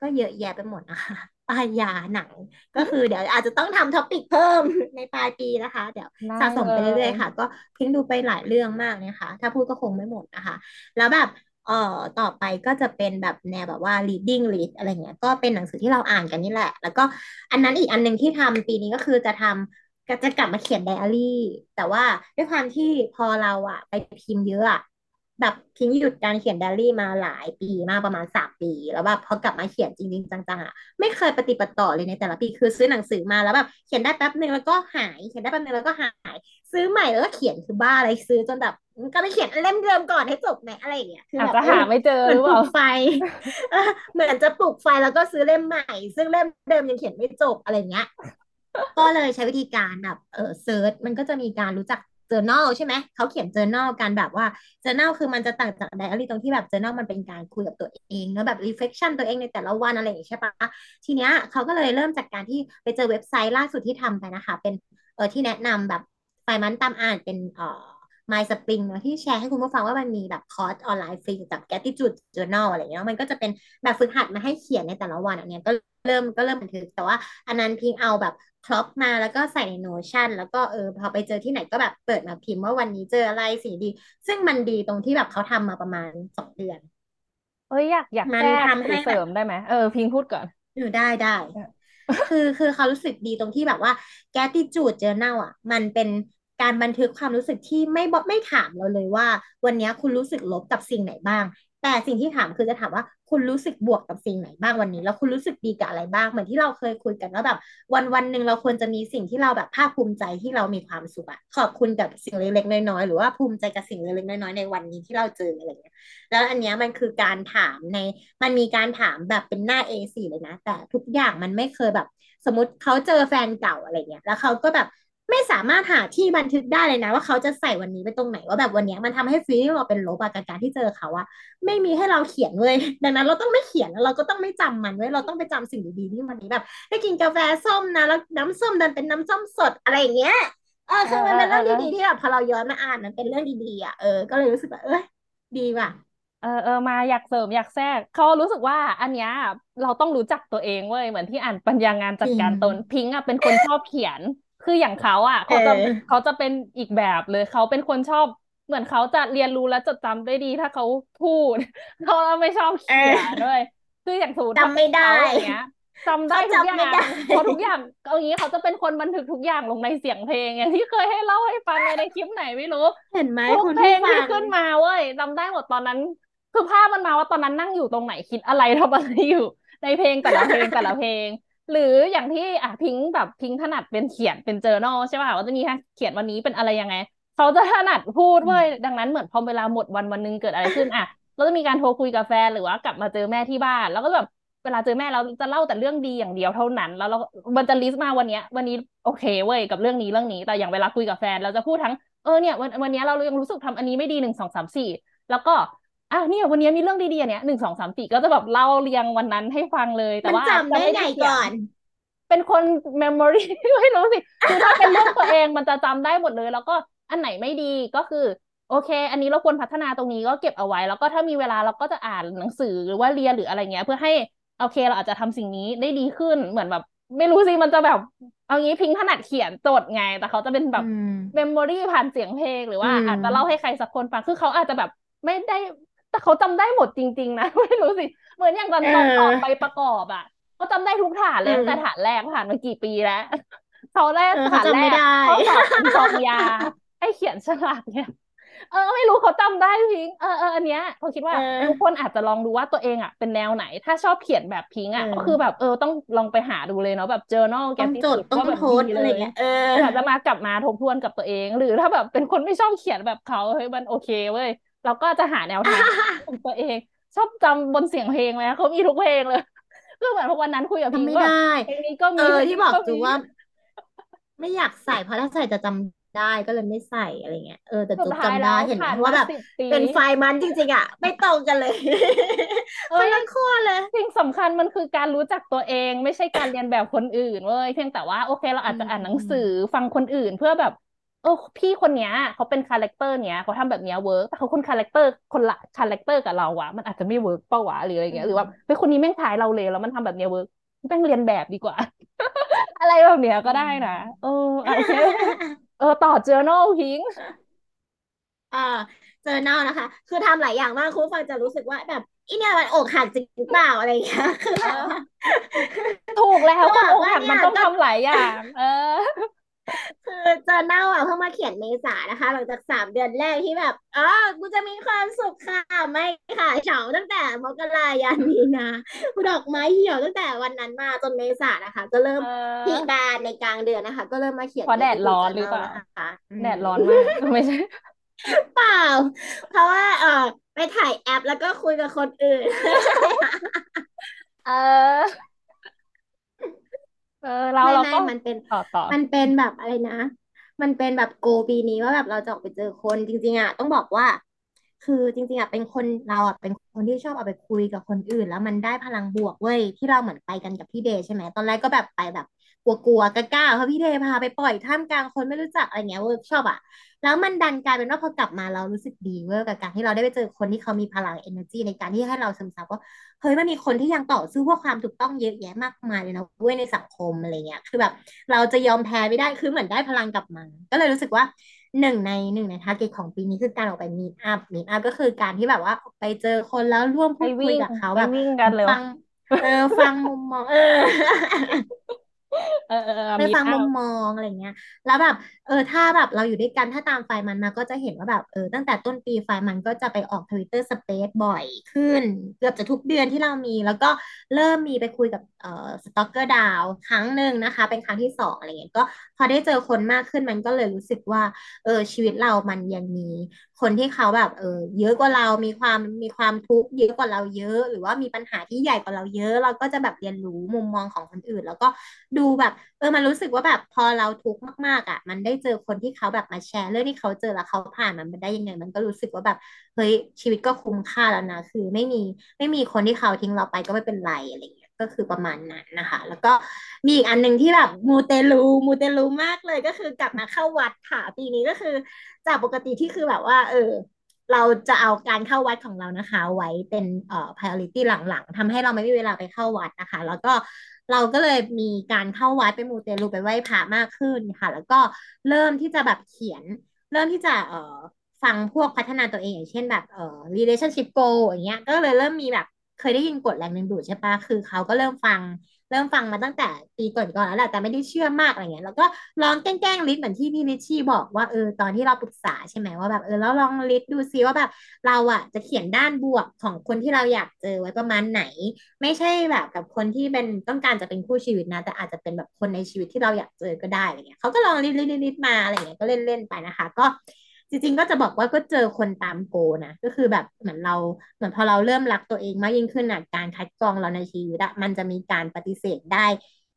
ก็เยอะแยะไปหมดนะคะปลายาหนัง ก็คือเดี๋ยวอาจจะต้องทำท็อปิกเพิ่มในปลายปีนะคะ เดี๋ยวได้สะสมเลไปเรื่อยยๆค่ะ ก็เพิ่งดูไปหลายเรื่องมากเลยค่ะถ้าพูดก็คงไม่หมดนะคะ แล้วแบบเอ่อต่อไปก็จะเป็นแบบแนวแบบว่า reading list อะไรเงี้ย ก็เป็นหนังสือที่เราอ่านกันนี่แหละ แล้วก็อันนั้นอีกอันหนึ่งที่ทำปีนี้ก็คือจะทำ ก็จะกลับมาเขียนไดอารี่ แต่ว่าด้วยความที่พอเราอะไปพิมพ์เยอะอะแบบทิ้งหยุดการเขียนไดอารี่มาหลายปีมากประมาณสามปี แล้วแบบพอกลับมาเขียนจริงๆจังๆอะไม่เคยปฏิบัติต่อเลยในแต่ละปีคือซื้อหนังสือมาแล้วแบบเขียนได้แป๊บหนึ่งแล้วก็หายเขียนได้แป๊บหนึ่งแล้วก็หาย ซื้อใหม่แล้วก็เขียนคือบ้าอะไรซื้อจนแบบก็ไปเขียนเล่มเดิมก่อนให้จบไหมอะไรอย่างเงี้ยคืออาจแบบเออจะหาไม่เจอเหมืหรือเปล่าอนปลุกไฟเออเหมือนจะปลุกไฟแล้วก็ซื้อเล่มใหม่ ซึ่งเล่มเดิมยังเขียนไม่จบอะไรเงี้ย ก็เลยใช้วิธีการแบบเออ search มันก็จะมีการรู้จัก journal ใช่ไหมเขาเขียน journal กันแบบว่า journal คือมันจะต่างจาก diary ตรงที่แบบ journal มันเป็นการคุยกับตัวเองเนอะแบบ reflection ตัวเองในแต่ละวันอะไรอย่างเงี้ยใช่ปะทีเนี้ยเขาก็เลยเริ่มจากการที่ไปเจอเว็บไซต์ล่าสุดที่ทำไปนะคะ เป็นเออที่แนะนำแบบไฟมันมอดอ่านเป็นเอ่อ My Spring เนอะที่แชร์ให้คุณผู้ฟังว่ามันมีแบบคอร์สออนไลน์ฟรีจาก Gratitude Journal อะไรเงี้ยมันก็จะเป็นแบบฝึกหัดมาให้เขียนในแต่ละวันอันเนี้ยก็เริ่มก็เริ่มบันทึกแต่ว่าอันนั้นพิงเอาแบบ crop มาแล้วก็ใส่ใน Notion แล้วก็เออพอไปเจอที่ไหนก็แบบเปิดมาพิมพ์ว่าวันนี้เจออะไรสิ่งดี ซึ่งมันดีตรงที่แบบเขาทำมาประมาณสองเดือน เอ้ยอยากอยากมันแทรกทำหรือเสริให้แบบมได้ไหมเออพิงพูดก่อน อยู่ได้ได้ คือคือเขารู้สึกดีตรงที่แบบว่า gratitude journal อะ มันเป็นการบันทึกความรู้สึกที่ไม่บอกไม่ถามเราเลยว่า วันนี้คุณรู้สึกลบกับสิ่งไหนบ้าง แต่สิ่งที่ถามคือจะถามว่า คุณรู้สึกบวกกับสิ่งไหนบ้างวันนี้ แล้วคุณรู้สึกดีกับอะไรบ้างเหมือนที่เราเคยคุยกันว่าแบบ วันวันหนึ่งเราควรจะมีสิ่งที่เราแบบภาคภูมิใจที่เรามีความสุขอะขอบคุณกับสิ่งเล็กๆน้อยๆหรือว่าภูมิใจกับสิ่งเล็กๆน้อยๆในวันนี้ที่เราเจออะไรอย่างเงี้ยแล้วอันเนี้ยมันคือการถามในมันมีการถามแบบเป็นหน้า A4 เลยนะ แต่ทุกอย่างมันไม่เคยแบบ สมมติเขาเจอแฟนเก่าอะไรเงี้ยแล้วเขาก็แบบ ไม่สามารถหาที่บันทึกได้เลยนะ ว่าเขาจะใส่วันนี้ไปตรงไหนว่าแบบวันเนี้ยมันทำให้ฟีลลิ่งเราเป็นลบอะกับการที่เจอเขาอะไม่มีให้เราเขียนเลย ดังนั้นเราต้องไม่เขียนแล้วเราก็ต้องไม่จำมันเว้ยเราต้องไปจำสิ่งดีๆที่วันนี้แบบได้กินกาแฟส้มนะแล้วน้ำส้มดันเป็นน้ำส้มสดอะไรอย่างเงี้ยเออเออคือมันเป็นเรื่องเออเออดีๆที่แบบพอเราย้อนมาอ่านมันเป็นเรื่องดีๆอะเออก็เลยรู้สึกว่าเอ้ยดีว่ะเออเออมาอยากเสริมอยากแทรกเขารู้สึกว่าอันเนี้ยเราต้องรู้จักตัวเองเว้ยเหมือนที่อ่านปัญญางานจัจริงดการตนพิงค์อะเป็นคนชอบเขียน คืออย่างเขาอะเอเขาจะอเขาจะเป็นอีกแบบเลยเขาเป็นคนชอบเหมือนเขาจะเรียนรู้และจดจำได้ดีถ้าเขาพูดเขาไม่ชอบเอเขียนด้วอยคืออย่างสมมติถ้าจำไม่ได้เป็นเขาอย่างเงี้ยจำได้เขาทุกอย่างจำไม่ได้เพราะทุกอย่างเอางี้เขาจะเป็นคนบันทึกทุกอย่างลงในเสียงเพลงอย่างที่เคยให้เล่าให้ฟังในในคลิปไหนไม่รู้เห็นไหมทุกคุณเพลงที่ผู้ฟังขึ้นมาเว้ยจำได้หมดตอนนั้น คือภาพมันมาว่าตอนนั้นนั่งอยู่ตรงไหนคิดอะไรทำอะไรอยู่ ในเพลงแต่ละเพลงแต่ละเพลง หรืออย่างที่อะพิงค์แบบพิงค์ถนัดเป็นเขียนเป็น journal ใช่ป่ะว่าจะมีให้เขียนวันนี้เป็นอะไรยังไงเขาจะถนัดพูดอืมเว้ยดังนั้นเหมือนพอเวลาหมดวันวันหนึงเกิดอะไรขึ้นอะเราจะมีการโทรคุยกับแฟนหรือว่ากลับมาเจอแม่ที่บ้าน แล้วก็แบบเวลาเจอแม่เราจะเล่าแต่เรื่องดีอย่างเดียวเท่านั้น แล้วเรามันจะลิสต์มาวันเนี้ยวันนี้โอเคเว้ยกับเรื่องนี้เรื่องนี้ แต่อย่างเวลาคุยกับแฟนเราจะพูดทั้งเออเนี่ยวันวันเนี้ยเรายังรู้สึกทำอันนี้ไม่ดีหนึ่งสองสามสี่แล้วก็ อะเนี่ยวันเนี้ยมีเรื่องดีๆอันเนี้ยหนึ่งสองสามสี่ก็จะแบบเล่าเรียงวันนั้นให้ฟังเลย แต่มันว่าจะจำได้ไงไม่ได้เขียนก่อน เป็นคน memory ไม่รู้สิคือถ้าเป็นเรื่องตัวเองมันจะจำได้หมดเลย แล้วก็อันไหนไม่ดีก็คือ โอเค อันนี้เราควรพัฒนาตรงนี้ก็เก็บเอาไว้ แล้วก็ถ้ามีเวลาเราก็จะอ่านหนังสือหรือว่าเรียนหรืออะไรเงี้ย เพื่อให้โอเคเราอาจจะทำสิ่งนี้ได้ดีขึ้นเหมือนแบบ ไม่รู้สิมันจะแบบเอางี้พิงค์ถนัดเขียนโจทย์ไง แต่เขาจะเป็นแบบอืมเมมโมรี่ผ่านเสียงเพลงหรืออืว่าอาจจะเล่าให้มใครสักคนฟังคือเขาอาจจะแบบไม่ได้ แต่เขาจำได้หมดจริง ๆ นะไม่รู้สิเหมือนอย่างตอนเตอนสอบไปออประกอบอะเขาจำได้ทุกฐานเลอืยตั้งแต่ฐามนแรกผ่านมากี่ปีแล้วเขาได้เออเขาฐานแรกจำไม่ได้เขาสอบอันซองยา ให้เขียนฉลากเนี่ยเออไม่รู้เขาจำได้พิงค์เออเอออันเนี้ยเขาคิดเว่าทุกคออนอาจจะลองดูว่าตัวเองอะเป็นแนวไหน ถ้าชอบเขียนแบบพิงค์เออะก็คือแบบอเออต้องลองไปหาดูเลยเนาะแบบ journal ต้องจด gratitude ต้องโพว่าแบบดีสต์เลยอะไรเงี้ยเออเอออาจจะมากลับมาทบทวนกับตัวเอง หรือถ้าแบบเป็นคนไม่ชอบเขียนแบบเขาเฮ้ยมันโอเคเว้ย เราก็จะหาแนวทางของตัวเอง ชอบจำบนเสียงเพลงไหมเขามีทุกเพลงเลยคือเหมือนพอวันนั้นคุยกับพิงค์ก็จำไม่ได้เพลงนี้ก็เออมีเพลงที่บอกนี้ก็มีจูว่า ไม่อยากใส่เพราะถ้าใส่จะจำได้ก็เลยไม่ใส่อะไรเงี้ยเออแต่สุดจุ๊บจำได้ท้ายแล้วเห็นไหมผ่านมาเพราะว่าแบบสิบปีเป็นไฟล์มันจริง ๆ อะ ไม่ตรงกันเลยเอ้คนยละขั้วเลยสิ่งสำคัญมันคือการรู้จักตัวเองไม่ใช่การเลียนแบบคนอื่นเว้ยเพียงแต่ว่าโอเคเราอือาจจะอ่านหนังสือมฟังคนอื่นเพื่อแบบเออพี่คนเนี้ยเขาเป็น character เนี้ยเขาทำแบบเนี้ย work แต่เขาคน character คนละ character กับเราอะมันอาจจะไม่ work เปล่าวะหรืออะไรอืเงี้ยหรือว่ามเฮ้ยคนนี้แม่งคล้ายเราเลยแล้วมันทำแบบเนี้ย work แม่งเลียนแบบดีกว่า อะไรแบบเนี้ยอืก็ได้นะมเอออะโอเคเออต่อ journal พิงค์อ่าเจอเน่านะคะ คือทำหลายอย่างมากคุณผู้ฟังจะรู้สึกว่าแบบอีเนี่ยมันอกหักจริงหรือเปล่าอะไรอย่างเงี้ยคือเอแบบว่าอถูกแล้วคือคนอกแบบว่าเนี่ยหักมันต้องก็ทำหลายอย่าง เออ คือเจอเน่าอะเพิ่งมาเขียนเมษานะคะ หลังจากสามเดือนแรกที่แบบอ๋อกูจะมีความสุขค่ะไม่ค่ะเฉาตั้งแต่มกรายันมีนากูดอกไม้เหี่ยวตั้งแต่วันนั้นมาจนเมษานะคะ ก็เริ่เมพีคออบานในกลางเดือนนะคะ ก็เริ่มมาเขียนเพราะแดดร้อ gratitude นหรือ journal เปล่านะคะอืมแดดร้อนมากไม่ใช่เปล่า เพราะว่า เออไปถ่ายแอปแล้วก็คุยกับคนอื่น เออ เออเราไม่ไม่เราก็มันเป็นต่อต่อมันเป็นแบบอะไรนะ มันเป็นแบบโกปีนี้ว่าแบบเราจะออกไปเจอคนจริง ๆอะต้องบอกว่า คือจริง ๆอะเป็นคนเราอะเป็นคนที่ชอบเอาไปคุยกับคนอื่น แล้วมันได้พลังบวกเว้ยที่เราเหมือนไปกันกับพี่เดย์ใช่ไหมตอนแรกก็แบบไปแบบ กลัวๆกล้าๆเพราะพี่เดย์พาไปปล่อยท่ามกลางคนไม่รู้จักอะไรเงี้ยเวิร์กช็อปอะแล้วมันดันกลายเป็นว่าพอกลับมาเรารู้สึกดีเว้ยกับการที่เราได้ไปเจอคนที่เขามีพลัง energy ในการที่ให้เราซึมซับว่าเฮ้ยมันมีคนที่ยังต่อสู้เพื่อความถูกต้องเยอะแยะมากมายเลยนะเว้ยในสังคมอะไรเงี้ยคือแบบ เราจะยอมแพ้ไม่ได้คือเหมือนได้พลังกลับมา ก็เลยรู้สึกว่าหนึ่งในหนึ่งใน target ของปีนี้คือการออกไป meetup meetup ก็คือการที่แบบว่าไปเจอคนแล้วร่วมพูดคุยไปวิ่งกับเขาแบบไปวิ่งกันเร็วฟังเออฟังมุมมองเออ เออเออไปฟังมีอัพมุมมองอะไรเงี้ย แล้วแบบ เออ ถ้าแบบเราอยู่ด้วยกันถ้าตามไฟล์มันมาก็จะเห็นว่าแบบ เออ ตั้งแต่ต้นปีไฟมันก็จะไปออก Twitter Space บ่อยขึ้น เกือบจะทุกเดือนที่เรามี แล้วก็เริ่มมีไปคุยกับเอ่อสต็อกเกอร์ดาวครั้งหนึ่งนะคะ เป็นครั้งที่สองอะไรเงี้ย ก็พอได้เจอคนมากขึ้นมันก็เลยรู้สึกว่า เออชีวิตเรามันยังมี คนที่เขาแบบ เออ เยอะกว่าเรามีความมีความทุกข์เยอะกว่าเราเยอะ หรือว่ามีปัญหาที่ใหญ่กว่าเราเยอะ เราก็จะแบบเรียนรู้มุมมองของคนอื่น แล้วก็ดูแบบ เออมันรู้สึกว่าแบบพอเราทุกข์มากๆอะ มันได้เจอคนที่เขาแบบมาแชร์เรื่องที่เขาเจอแล้วเขาผ่านมันมาได้ยังไง มันก็รู้สึกว่าแบบเฮ้ยชีวิตก็คุ้มค่าแล้วนะคือไม่มีไม่มีคนที่เขาทิ้งเราไปก็ไม่เป็นไรอะไรอย่างเงี้ย ก็คือประมาณนั้นนะคะ แล้วก็มีอีกอันหนึ่งที่แบบมูเตลูมูเตลูมากเลยก็คือกลับมาเข้าวัดค่ะปีนี้ก็คือจากปกติที่คือแบบว่า เออ เราจะเอาการเข้าวัดของเรานะคะ ไว้เป็นเอ่อ priority หลังๆทำให้เราไม่มีเวลาไปเข้าวัดนะคะ แล้วก็เราก็เลยมีการเข้าวัดไปมูเตลูไปไหว้พระมากขึ้นค่ะ แล้วก็เริ่มที่จะแบบเขียน เริ่มที่จะเอ่อฟังพวกพัฒนาตัวเองอย่างเช่นแบบเอ่อ relationship goal อย่างเงี้ย ก็เลยเริ่มมีแบบ เคยได้ยินกฎแรงดึงดูดใช่ปะคือเขาก็เริ่มฟัง เริ่มฟังมาตั้งแต่ปีก่อนๆแล้วแหละแต่ไม่ได้เชื่อมากอะไรเงี้ยแล้วก็ลองแกล้ง list เหมือนที่พี่ลิชี่บอกว่าเออตอนที่เราปรึกษาใช่ไหมว่าแบบเออแล้วลอง list ดูซิว่าแบบเราอะจะเขียนด้านบวกของคนที่เราอยากเจอไว้ประมาณไหน ไม่ใช่แบบกับคนที่เป็นต้องการจะเป็นคู่ชีวิตนะ แต่อาจจะเป็นแบบคนในชีวิตที่เราอยากเจอก็ได้อะไรเงี้ยเขาก็ลองลิดลิดลิดมาอะไรเงี้ยก็เล่นเล่นไปนะคะ ก็ จริงๆก็จะบอกว่าก็เจอคนตามโกนะก็คือแบบเหมือนเราเหมือนพอเราเริ่มรักตัวเองมากยิ่งขึ้นนะการคัดกรองเราในชีวิตอะมันจะมีการปฏิเสธได้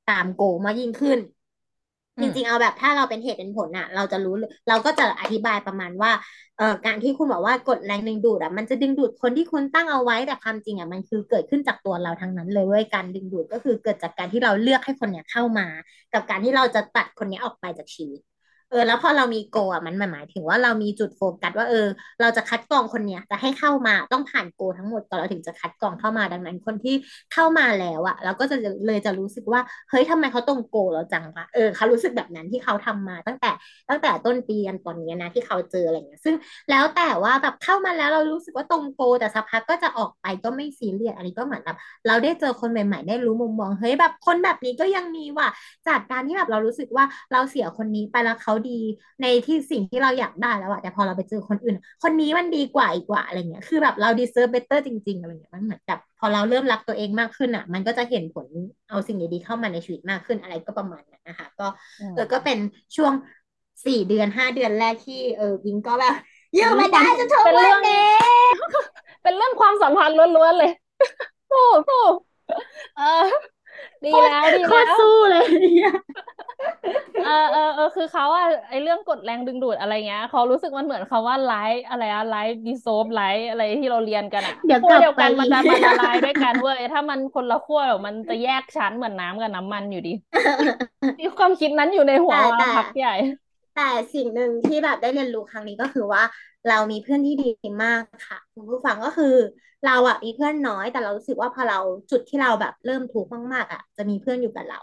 ตามโกมากยิ่งขึ้น จริงๆเอาแบบถ้าเราเป็นเหตุเป็นผลอะเราจะรู้เลยเราก็จะอธิบายประมาณว่าเอ่อการที่คุณบอกว่ากดแรงดึงดูดอะมันจะดึงดูดคนที่คุณตั้งเอาไว้แต่ความจริงอะมันคือเกิดขึ้นจากตัวเราทั้งนั้นเลยเว้ยการดึงดูดก็คือเกิดจากการที่เราเลือกให้คนเนี้ยเข้ามา กับการที่เราจะตัดคนเนี้ยออกไปจากชีวิต เออแล้วพอเรามีโกอะมันหมายถึงว่าเรามีจุดโฟกัสว่าเออ เราจะคัดกรองคนเนี้ยจะให้เข้ามาต้องผ่านโกทั้งหมดก่อนเราถึงจะคัดกรองเข้ามาดังนั้น คนที่เข้ามาแล้วอะเราก็จะเลยจะรู้สึกว่าเฮ้ยทำไมเขาตรงโกเราจังวะเออเขารู้สึกแบบนั้นที่เขาทำมาตั้งแต่ตั้งแต่ต้นปียันตอนนี้นะที่เขาเจออะไรเงี้ยซึ่งแล้วแต่ว่าแบบเข้ามาแล้วเรารู้สึกว่าตรงโก แต่สักพักก็จะออกไปก็ไม่ซีเรียสอันนี้ก็เหมือนแบบเราได้เจอคนใหม่ๆได้รู้มุมมองเฮ้ยแบบคนแบบนี้ก็ยังมีว่ะจากการที่แบบเรารู้สึกว่าเราเสียคนนี้ไปแล้วเขาดีในที่สิ่งที่เราอยากได้แล้วอะแต่พอเราไปเจอคนอื่น คนนี้มันดีกว่าอีกว่าอะไรเงี้ยคือแบบเรา deserve better จริง ๆอะไรเงี้ยมันเหมือนกับพอเราเริ่มรักตัวเองมากขึ้นอะมันก็จะเห็นผลเอาสิ่งดีๆเข้ามาในชีวิตมากขึ้นอะไรก็ประมาณนั้นนะคะ ก็เออก็เป็นช่วงสี่เดือนห้าเดือนแรกที่เออวิงก็แบบอยู่มาได้จนถึงวันนี้เป็นเรื่องความสัมพันธ์ล้วนๆเลยสู้สู้เออ ดีแล้วดีโคแล้ตรวสู้เลยเออเออเออคือเขาอะไอเรื่องกดแรงดึงดูดอะไรเงี้ยเขารู้สึกมันเหมือนคำว่าไลฟ์อะไรอะไลฟ์ดิโซฟไลฟ์อะไรที่เราเรียนกันอะเดี๋ยวขั้กวลับเดียวไปกันมันอีจะกมันละลายด้วยกันเว้ยถ้ามันคนละขั้วเดี๋ยวมันจะแยกชั้นเหมือนน้ำกับน้ำมันอยู่ดีมีความคิดนั้นอยู่ในหัวแต่มาแต่พักใหญ่ แต่สิ่งหนึ่งที่แบบได้เรียนรู้ครั้งนี้ก็คือว่า เรามีเพื่อนที่ดีมากค่ะคุณผู้ฟังก็คือ เราอะมีเพื่อนน้อย แต่เรารู้สึกว่าพอเราจุดที่เราแบบเริ่มทุกข์มากๆอะจะมีเพื่อนอยู่กับเรา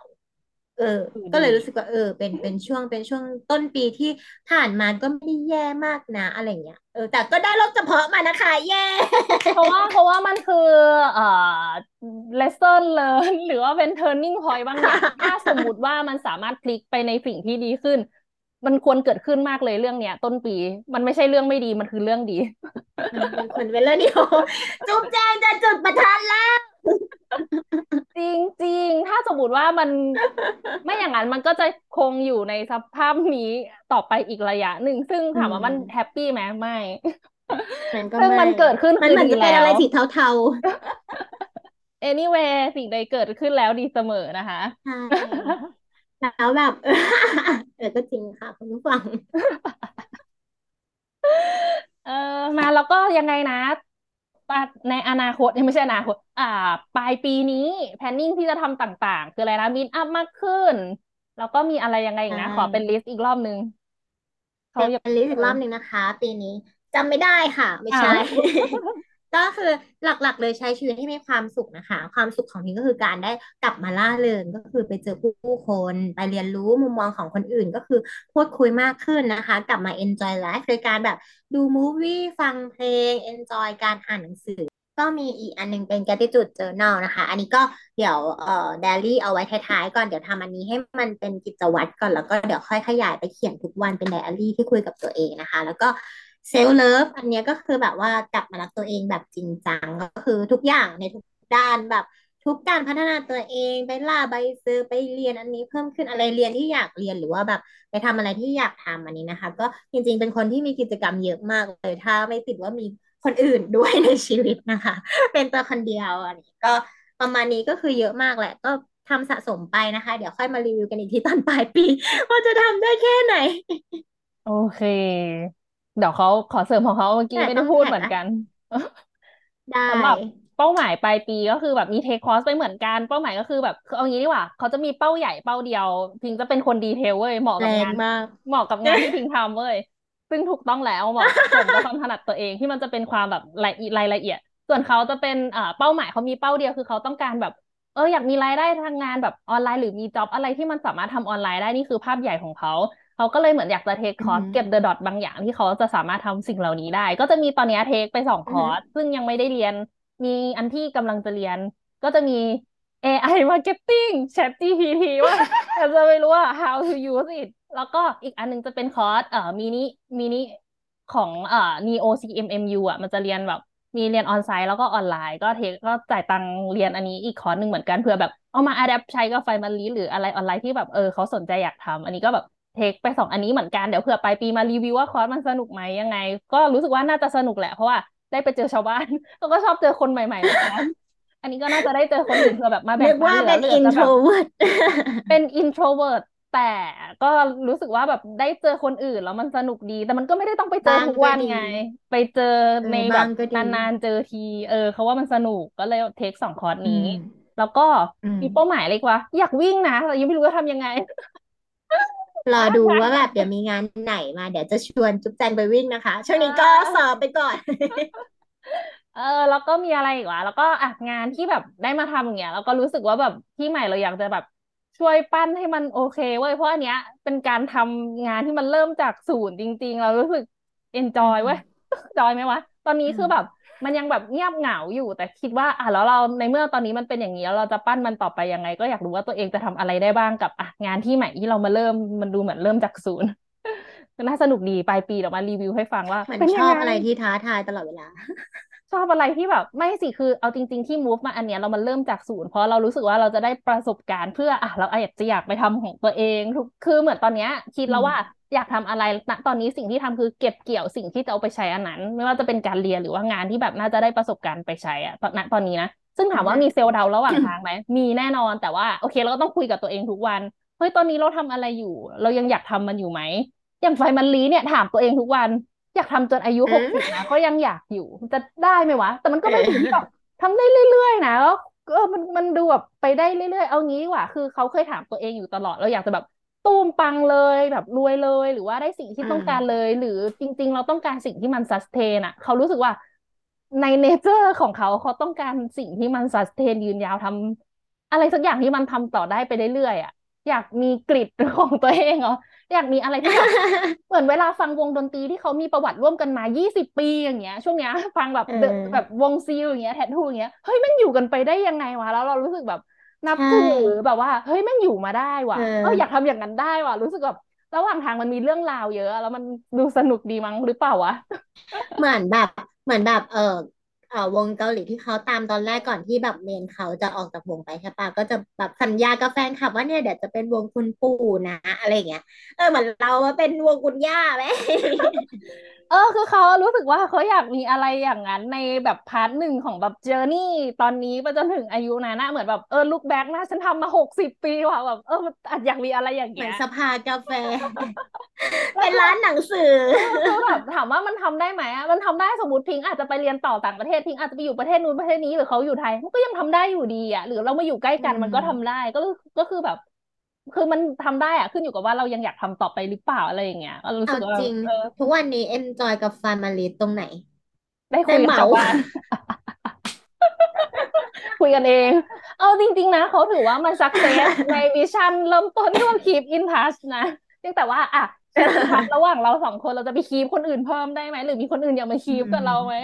เออคือก็เลยดีรู้สึกว่าเออ เป็นเป็นช่วงเป็นช่วงต้นปีที่ผ่านมาก็ไม่ได้แย่มากนะ อะไรเงี้ยเออแต่ก็ได้โรคกระเพาะมานะคะแย่ เพราะว่าเพราะว่ามันคือเอ่อ lesson learn หรือว่าเป็น turning point บางอย่างถ้าสมมุติว่ามันสามารถพลิกไปในสิ่งที่ดีขึ้น มันควรเกิดขึ้นมากเลยเรื่องเนี้ย ต้นปีมันไม่ใช่เรื่องไม่ดีมันคือเรื่องดีมันควรเป็นเรื่องเดียวจุ๊บแจงจะจุดประทัดแล้ว จริงจริงถ้าสมมติว่ามันไม่อย่างนั้นมันก็จะคงอยู่ในสภาพนี้ต่อไปอีกระยะหนึ่งซึ่งถามว่ามันอืมแฮปปี้ไหมไม่มันก็ซึ่งไม่มันเกิดขึ้นมันคือเหมือนดีจะเป็นแล้อะไรวสีเทา anyway สิ่งใดเกิดขึ้นแล้วดีเสมอนะคะๆใช่ แล้วแบบเออก็จริงค่ะคุณผู้ฟัง เออมาแล้วก็ยังไงนะปะในอนาคตยังไม่ใช่อนาคต อ่า ปลายปีนี้ planning ที่จะทำต่างๆ คืออะไรนะ meetup มากขึ้น แล้วก็มีอะไรยังไงอีกนะใช่ขอเป็น list อีกรอบนึงเขาเป็นยัง list อีกรอบหนึ่งนะคะ ปีนี้จำไม่ได้ค่ะ ไม่อ้าใช่ว ก็คือหลักๆ เลยใช้ชีวิตให้มีความสุขนะคะ ความสุขของพิงก็คือการได้กลับมาล่าเริงก็คือไปเจอผู้คนไปเรียนรู้มุมมองของคนอื่นก็คือพูดคุยมากขึ้นนะคะ กลับมา enjoy life โดยการแบบดูมูฟวี่ฟังเพลง enjoy การอ่านหนังสือ ก็มีอีกอันหนึงเป็น gratitude journal นะคะ อันนี้ก็เดี๋ยวเอ่อ diary เอาไว้ท้ายๆก่อนเดี๋ยวทำอันนี้ให้มันเป็นกิจวัตรก่อนแล้วก็เดี๋ยวค่อยขยายไปเขียนทุกวันเป็น diary ที่คุยกับตัวเองนะคะ แล้วก็ self love อันเนี้ยก็คือแบบว่ากลับมารักตัวเองแบบจริงจังก็คือทุกอย่างในทุกด้านแบบทุกการพัฒนาตัวเองไปล่าใบเซอร์ไปเรียนอันนี้เพิ่มขึ้นอะไรเรียนที่อยากเรียนหรือว่าแบบ ไปทำอะไรที่อยากทำอันนี้นะคะ ก็จริงๆเป็นคนที่มีกิจกรรมเยอะมากเลยถ้าไม่ติดว่ามีคนอื่นด้วยในชีวิตนะคะ เป็นตัวคนเดียวอันนี้ก็ประมาณนี้ก็คือเยอะมากแหละ ก็ทำสะสมไปนะคะ เดี๋ยวค่อยมารีวิวกันอีกทีตอนปลายปีว่าจะทำได้แค่ไหน โอเค เดี๋ยวเขาขอเสริมของเขาเมื่อกี้แต่ไม่ต้ได้องพูดแท็กเหมือนนะกันได้สำหรับเป้าหมายปลายปีก็คือแบบมีเทคคอร์สไปเหมือนกัน เป้าหมายก็คือแบบคือเอางี้ดีกว่าเขาจะมีเป้าใหญ่เป้าเดียว พิงจะเป็นคนดีเทลเว้ยเหมาะแรกับงงานมากเหมาะกับงานที่พิงทำเว้ยซึ่งถูกต้องแล้วเหมาะสมกับความถนัดตัวเองที่มันจะเป็นความแบบรายรายละเอียด ส่วนเขาจะเป็นเอ่อเป้าหมายเขามีเป้าเดียวคือเขาต้องการแบบเอออยากมีรายได้ทางงานแบบออนไลน์หรือมี job อะไรที่มันสามารถทำออนไลน์ได้นี่คือภาพใหญ่ของเขา เขาก็เลยเหมือนอยากจะ take คอร์สอือฮึเก็บ the dot บางอย่างที่เขาจะสามารถทำสิ่งเหล่านี้ได้ ก็จะมีตอนนี้ take ไปสองอืคออฮึร์สซึ่งยังไม่ได้เรียน มีอันที่กำลังจะเรียน ก็จะมี AI Marketing ChatGPT ว่าแต่จะไม่รู้ว่า how to use it แล้วก็อีกอันหนึงจะเป็นคอร์สเอ่อ mini mini ของเอ่อ Neo CMMU อะมันจะเรียนแบบมีเรียน onsite แล้วก็ออนไลน์ ก็ take ก็จ่ายตังค์เรียนอันนี้อีกคอร์สหนึ่งเหมือนกันเพื่อแบบเอามา adapt ใช้กับไฟมันลีหรืออะไรออนไลน์ที่แบบเออเขาสนใจอยากทำอันนี้ก็แบบ take ไปสองอันนี้เหมือนกันเดี๋ยวเผื่อปลายปีมารีวิวว่าคอร์สมันสนุกไหมยังไง ก็รู้สึกว่าน่าจะสนุกแหละเพราะว่าได้ไปเจอชาวบ้านแล้วก็ชอบเจอคนใหม่ๆเหมือนกันอันนี้ก็น่าจะได้เจอคนอื่นเผื่อแบบมาแบ่นึงกปันว่าเหลืเป็อนเหลือจะแบบ introvert เป็น introvert แต่แต่ก็รู้สึกว่าแบบได้เจอคนอื่นแล้วมันสนุกดี แต่มันก็ไม่ได้ต้องไปเจอบ้างทุกวันไงบ้างก็ดี ไปเจอเออในแบบบ้างก็ดีนานๆเจอที เออเขาว่ามันสนุกก็เลยเทคสองคอร์สนี้อืมแล้วก็อืมมีเป้าหมายเลยว่า อยากวิ่งนะแต่ยังไม่รู้จะทำยังไง รอดูว่าแบบเดี๋ยวมีงานไหนมา เดี๋ยวจะชวนจุ๊บแจงไปวิ่งนะคะ ช่วงนี้ก็สอบไปก่อน เออแล้วก็มีอะไรอีกวะแล้วก็อะงานที่แบบได้มาทำอย่างเงี้ยแล้วก็รู้สึกว่าแบบที่ใหม่เราอยากจะแบบช่วยปั้นให้มันโอเคเว้ยเพราะอันเนี้ย เป็นการทำงานที่มันเริ่มจากศูนย์จริง ๆ เรารู้สึกเอนจออืยเว้ยมจอยไหมวะ ตอนนี้อืมคือแบบ มันยังแบบเงียบเหงาอยู่ แต่คิดว่า อะแล้วเราในเมื่อตอนนี้มันเป็นอย่างนี้แล้วเราจะปั้นมันต่อไปยังไง ก็อยากรู้ว่าตัวเองจะทำอะไรได้บ้างกับอะงานที่ใหม่ที่เรามาเริ่มมันดูเหมือนเริ่มจากศูนย์ก็น่าสนุกดีปลายปีเดี๋ยวมารีวิวให้ฟังว่าเหมือนเป็นยังไงชอบอะไรที่ท้าทายตลอดเวลา ชอบอะไรที่แบบ ไม่สิคือเอาจริง ๆ ที่ move มาอันเนี้ยเรามันเริ่มจากศูนย์เพราะเรารู้สึกว่าเราจะได้ประสบการณ์เพื่ออะเราอยากจะอยากไปทำของตัวเองทุกคือเหมือนตอนเนี้ย คิดอืมแล้วว่า อยากทำอะไรณตอนนี้สิ่งที่ทำคือเก็บเกี่ยวสิ่งที่จะเอาไปใช้อันนั้น ไม่ว่าจะเป็นการเรียนหรือว่างานที่แบบน่าจะได้ประสบการณ์ไปใช้อะตอนณตอนนี้นะซึ่งถามว่าอืมมีเซลล์เดาระหว่างทางไหมมีแน่นอนแต่ว่าโอเคเราก็ต้องคุยกับตัวเองทุกวันเฮ้ยตอนนี้เราทำอะไรอยู่ เรายังอยากทำมันอยู่ไหมอย่างไฟมันลีเนี่ยถามตัวเองทุกวัน อยากทำจนอายุอืมหกสิบนะก็ยังอยากอยู่จะได้ไหมวะ แต่มันก็เเป็นสิ่งที่แบบออทำได้เรื่อยๆนะแล้วเออมันมันดูแบบไปได้เรื่อยๆ เอางี้ดีกว่า คือเขาเคยถามตัวเองอยู่ตลอดเราอยากจะแบบ ตูมปังเลยแบบรวยเลย หรือว่าได้สิ่งที่อ่ต้องการเลายหรือจริง ๆ เราต้องการสิ่งที่มัน sustain อะเขารู้สึกว่าใน nature ของเขาเขาต้องการสิ่งที่มัน sustain ยืนยาวทำอะไรสักอย่างที่มันทำต่อได้ไปเรื่อยๆอะอยากมี grit ของตัวเองเหรออยากมีอะไรที่แบบเหมือนเวลาฟังวงดนตรีที่เขามีประวัติร่วมกันมา 20 ปีอย่างเงี้ย ช่วงเนี้ย ฟังแบบเอ The- แบบวง Zeal อย่างเงี้ย Tattoo อย่างเงี้ย เฮ้ยแม่งอยู่กันไปได้ยังไงวะ แล้วเรารู้สึกแบบ นับใช่ถือแบบว่า เฮ้ยแม่งอยู่มาได้เอว่ะเอออยากอทำอย่างนั้นได้ว่ะ รู้สึกแบบระหว่างทางมันมีเรื่องราวเยอะ แล้วมันดูสนุกดีมั้งหรือเปล่าวะเหมือนแบบเหมือนแบบเออเออวงเกาหลีที่เขาตามตอนแรกก่อนที่แบบเมนเขาจะออกจากวงไปใช่ปะก็จะแบบสัญญากับแฟนคลับว่าเนี่ยเดี๋ยวจะเป็นวงคุณปู่นะ อะไรอย่างเงี้ยเออเหมือนเรามาเป็นวงคุณย่าไหม เออคือเขารู้สึกว่าเขาอยากมีอะไรอย่างนั้นในแบบ part หนึ่งของแบบ journey ตอนนี้ไปจนถึงอายุนั้นนะเหมือนแบบเออ look back นะฉันทำมาหกสิบปีว่ะแบบเอออาจอยากมีอะไรอย่างเงี้ยเหมือนสภากาแฟแล้วคือเป็นร้านหนังสือคือแบบถามว่ามันทำได้ไหมอะมันทำได้สมมติพิงค์อาจจะไปเรียนต่อต่างประเทศพิงค์อาจจะไปอยู่ประเทศนู้นประเทศนี้หรือเขาอยู่ไทยมันก็ยังทำได้อยู่ดีอะหรือเรามาอยู่ใกล้อืกันมันก็ทำได้มก็ก็คือแบบ คือมันทำได้อะขึ้นอยู่กับว่าเรายังอยากทำต่อไปหรือเปล่าอะไรอย่างเงี้ยก็รู้สึกว่าเอาจริงเออทุกวันนี้ enjoy กับฟาร์มาลีตรงไหน ได้คุยกับได้เหมาชาวบ้านคุยกันเอง เอาจริง ๆ นะเขาถือว่ามันสักเซสในวิชั่นเริ่มต้นที่ว่า keep in touch นะเพียงแต่ว่าอะ keep in touch ระหว่างเราสองคนเราจะไปคีปคนอื่นเพิ่มได้ไหมหรือมีคนอื่นอยากมาคีอืปกับเราไหมม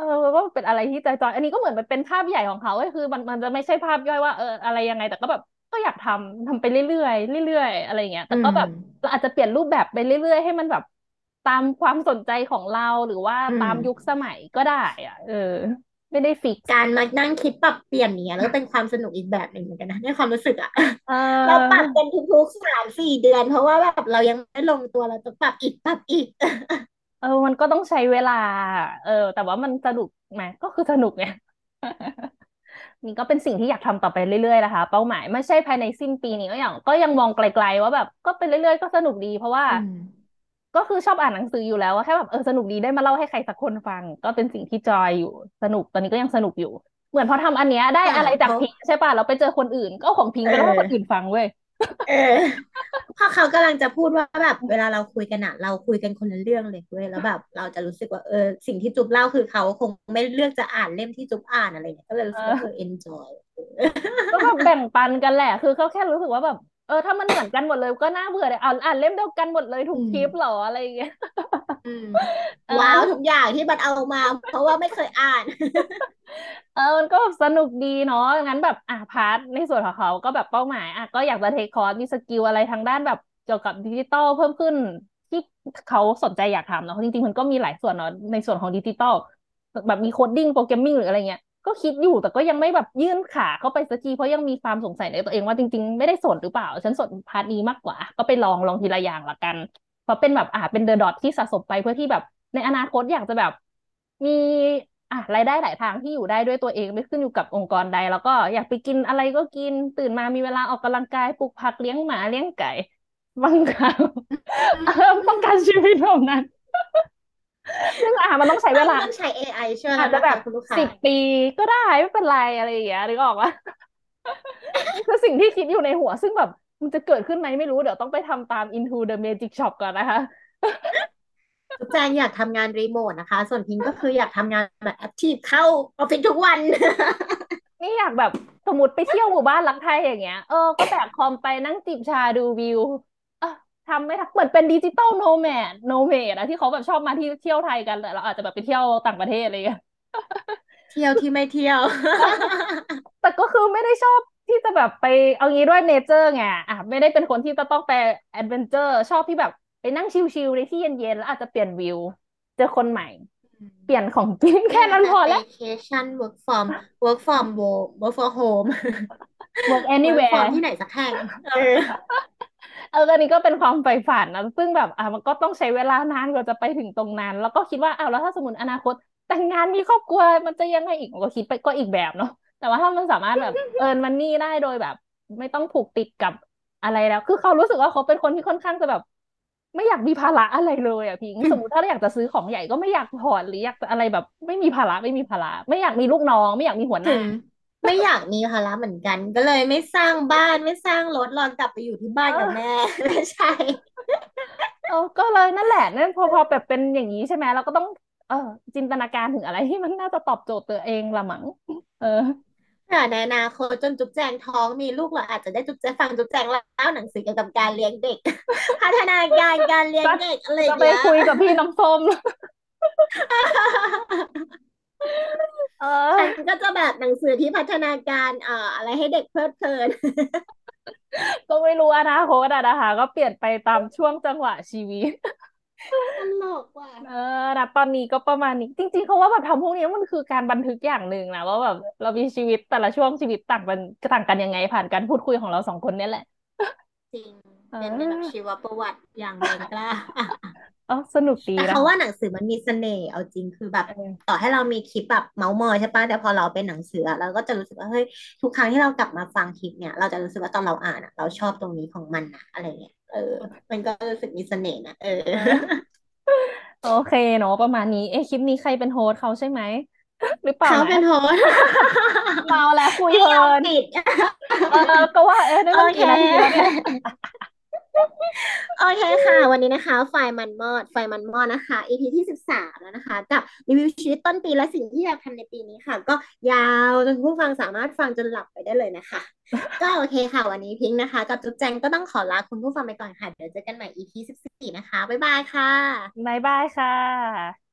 เออก็เป็นอะไรที่จอยๆอันนี้ก็เหมือนมันเป็นภาพใหญ่ของเขาก็คือมันมันจะไม่ใช่ภาพย่อยว่าเอออะไรยังไง แต่ก็แบบก็อยากทำทำไปเรื่อยๆเรื่อยๆอะไรอย่างเงี้ยอืแต่ก็มแบบเราอาจจะเปลี่ยนรูปแบบไปเรื่อยๆ ให้มันแบบตามความสนใจของเราหรือว่าอืมตามยุคสมัยก็ได้อะ เออ ไม่ได้ฟิกซ์การมานั่งคิดปรับเปลี่ยนเนี้ยแล้วก็เป็นความสนุกอีกแบบหนึ่งเหมือนกันนะในความรู้สึกอะเอเราปรับอกันทุกๆสามสี่เดือน เพราะว่าแบบเรายังไม่ลงตัวเราจะปรับอีกปรับอีก เออ มันก็ต้องใช้เวลา เออ แต่ว่ามันสนุกไหมก็คือสนุกไงนี่ก็เป็นสิ่งที่อยากทำต่อไปเรื่อยๆนะคะ เป้าหมายไม่ใช่ภายในสิ้นปีนี้ก็อย่าง ก็ยังมองไกลๆว่าแบบ ก็ไปเรื่อยๆก็สนุกดี เพราะว่าอืมก็คือชอบอ่านหนังสืออยู่แล้วว่าแค่แบบเออสนุกดีได้มาเล่าให้ใครสักคนฟัง ก็เป็นสิ่งที่จอยอยู่สนุกตอนนี้ก็ยังสนุกอยู่ เหมือนพอทำอันเนี้ยได้แต่อะไรจากเขาพิงค์ใช่ป่ะเราไปเจอคนอื่น ก็เอาของพิงเอค์ไปเล่าให้คนอื่อนฟังเว้ย เออเพราะเขากำลังจะพูดว่าแบบเวลาเราคุยกันอะเราคุยกันคนละเรื่องเลยเว้ยแล้วแบบ เราจะรู้สึกว่าเออสิ่งที่จุ๊บเล่าคือเขาคงไม่เลือกจะอ่านเล่มที่จุ๊บอ่านอะไรเนี่ยก็เลยรู้สึกว่าเออเออ enjoy ก็แบบแบ่งปันกันแหละ คือเขาแค่รู้สึกว่าแบบ เออถ้ามันเหมือนกันหมดเลยก็น่าเบื่อเลยอ่านอ่านเล่มเดียวกันหมดเลยทุอืมกคลิปเหรออะไรอย่างเงี้ยอืมเอว้าวทุกออย่างที่มันเอามา เพราะว่าไม่เคยอ่าน เออมันก็สนุกดีเนาะงั้นแบบอะ part ในส่วนของเขาก็แบบเป้าหมายอะก็อยากจะ take course มี skill อะไรทางด้านแบบเกี่ยวกับดิจิตอลเพิ่มขึ้นที่เขาสนใจอยากทำเนาะจริงๆมันก็มีหลายส่วนเนาะในส่วนของดิจิตอลแบบมี coding programming หรืออะไรเงี้ย ก็คิดอยู่แต่ก็ยังไม่แบบยื่นขาเข้าไปสักทีเพราะยังมีความสงสัยในตัวเองว่าจริง ๆ ไม่ได้สนหรือเปล่า ฉันสน part นี้มากกว่า ก็ไปลองลองทีละอย่างละกัน เพราะเป็นแบบอ่าเป็น the dot ที่สะสมไปเพื่อที่แบบ ในอนาคตอยากจะแบบ มีอะรายได้หลายทางที่อยู่ได้ด้วยตัวเองไม่ขึ้นอยู่กับองค์กรใด แล้วก็อยากไปกินอะไรก็กินตื่นมามีเวลาออกกำลังกายปลูกผักเลี้ยงหมาเลี้ยงไก่บางครั้งต้องการชีวิตแบบนั้น ซึ่งอะมันต้องใช้เวลาต้องใช้ AI ช่วยอาจจะแบบแล้วนะคะคุณลูกค้าสิบปีก็ได้ไม่เป็นไรอะไรอย่างเงี้ยนึกออกปะนี่คือสิ่งที่คิดอยู่ในหัว ซึ่งแบบมันจะเกิดขึ้นไหมไม่รู้เดี๋ยวต้องไปทำตาม Into the Magic Shop ก่อนนะคะจุ๊บแจงอยากทำงานรีโมทนะคะ ส่วนพิงก็คืออยากทำงานแบบ active เข้าออฟฟิศทุกวัน นี่อยากแบบสมมติไปเที่ยวหมู่บ้านรักไทยอย่างเงี้ย เออ ก็แบกคอมไปนั่งจิบชาดูวิวเออ ทำไม่ทันเหมือนเป็น digital nomad nomad อะที่เขาแบบชอบมาที่เที่ยวไทยกันแต่เราอาจจะแบบไปเที่ยวต่างประเทศอะไรอย่างเงี้ยเที่ยวที่ไม่เที่ยว แต่ก็คือไม่ได้ชอบที่จะแบบไปเอางี้ด้วย nature ไงอะไม่ได้เป็นคนที่จะต้องไป adventure ชอบที่แบบไปนั่ง chill ๆในที่เย็นๆแล้วอาจจะเปลี่ยนวิว เจอคนใหม่ เปลี่ยนของกินแค่นั้นพอแล้ว staycation work from work from wo- work from home work work from anywhere ที่ไหนสักแห่ง เอออันนี้ก็เป็นความใฝ่ฝันนะซึ่งแบบอะมันก็ต้องใช้เวลานานกว่าจะไปถึงตรงนั้น แล้วก็คิดว่าอ้าวแล้วถ้าสมมติอนาคต แต่งงานมีครอบครัวมันจะยังไงอีกก็คิดไปก็อีกแบบเนาะแต่ว่าถ้ามันสามารถแบบเอิร์นมันนี่ได้โดยแบบ ไม่ต้องผูกติดกับอะไรแล้ว คือเขารู้สึกว่าเขาเป็นคนที่ค่อนข้างจะแบบ ไม่อยากมีภาระอะไรเลยอะพิงสมมติถ้าอยากจะซื้อของใหญ่ก็ไม่อยากผ่อนหรืออยากอะไรแบบ ไม่มีภาระไม่มีภาระไม่อยากมีลูกน้อง ไม่อยากมีหัวหน้า ไม่อยากมีภาระเหมือนกัน ก็เลยไม่สร้างบ้านไม่สร้างรถรอนกลับไปอยู่ที่บ้านกับแม่ ไม่ใช่เออก็เลยนั่นแหละนั่นพอพอแบบเป็นอย่างนี้ใช่ไหมเราก็ต้อง เออจินตนาการถึงอะไรที่มันน่าจะตอบโจทย์ตัวเองละมั้งเออเผื่อในอนาคตจนจุ๊บแจงท้องมีลูกเราอาจจะได้จุ๊บแจงฟังจุ๊บแจงเล่าหนังสือเกี่ยวกับการเลี้ยงเด็ก พัฒนาการการเลี้ยงเด็กอะไรอจะย่างไปเงี้ยคุยกับพี่น้ำส้มเออ ฉันก็จะแบบหนังสือที่พัฒนาการเอ่ออะไรให้เด็กเพลิดเพลิน ก็ไม่รู้อนาคตอะนะคะ ก็เปลี่ยนไปตามช่วงจังหวะชีวิตตลกว่ะเออนะตอนนี้ก็ประมาณนี้ จริง ๆเขาว่าแบบทำพวกนี้มันคือการบันทึกอย่างหนึ่งนะว่าแบบเรามีชีวิตแต่ละช่วงชีวิตต่างกันต่างกันยังไงผ่านการพูดคุยของเราสองคนเนี่ยแหละ จริง เอเป็นแบบอชีวประวัติอย่างแรงกล้าเออสนุกดีแต่นะเขาว่าหนังสือมันมีเสน่ห์เอาจริงคือแบบเออต่อให้เรามีคลิปแบบเมาส์มอยใช่ปะแต่พอเราเป็นหนังสืออะเราก็จะรู้สึกว่าเฮ้ยทุกครั้งที่เรากลับมาฟังคลิปเนี่ย เราจะรู้สึกว่าตอนเราอ่านอะเราชอบตรงนี้ของมันนะอะไรเงี้ยเออ มันก็รู้สึกมีเสน่ห์นะเออเออโอเคเนาะประมาณนี้เอ๊ะคลิปนี้ใครเป็น host เขาใช่ไหมหรือเปล่าเขานะเป็น hostเมาแล้วคุยเพลินไม่ยอมปิดเออก็ว่าเอ๊ะนี่มันเคกี่นาทีแล้วเนี่ยโอเค โอเคค่ะ วันนี้นะคะ ไฟมันมอด ไฟมันมอดนะคะ EP ที่สิบสามแล้วนะคะ กับรีวิวชีวิตต้นปีและสิ่งที่อยากทำในปีนี้ค่ะ ก็ยาวจนผู้ฟังสามารถฟังจนหลับไปได้เลยนะคะ ก็โอเคค่ะ วันนี้พิงค์นะคะ กับจุ๊บแจงก็ต้องขอลาคุณผู้ฟังไปก่อนค่ะ เดี๋ยวเจอกันใหม่ EP สิบสี่นะคะ บ๊ายบายค่ะ บ๊ายบายค่ะ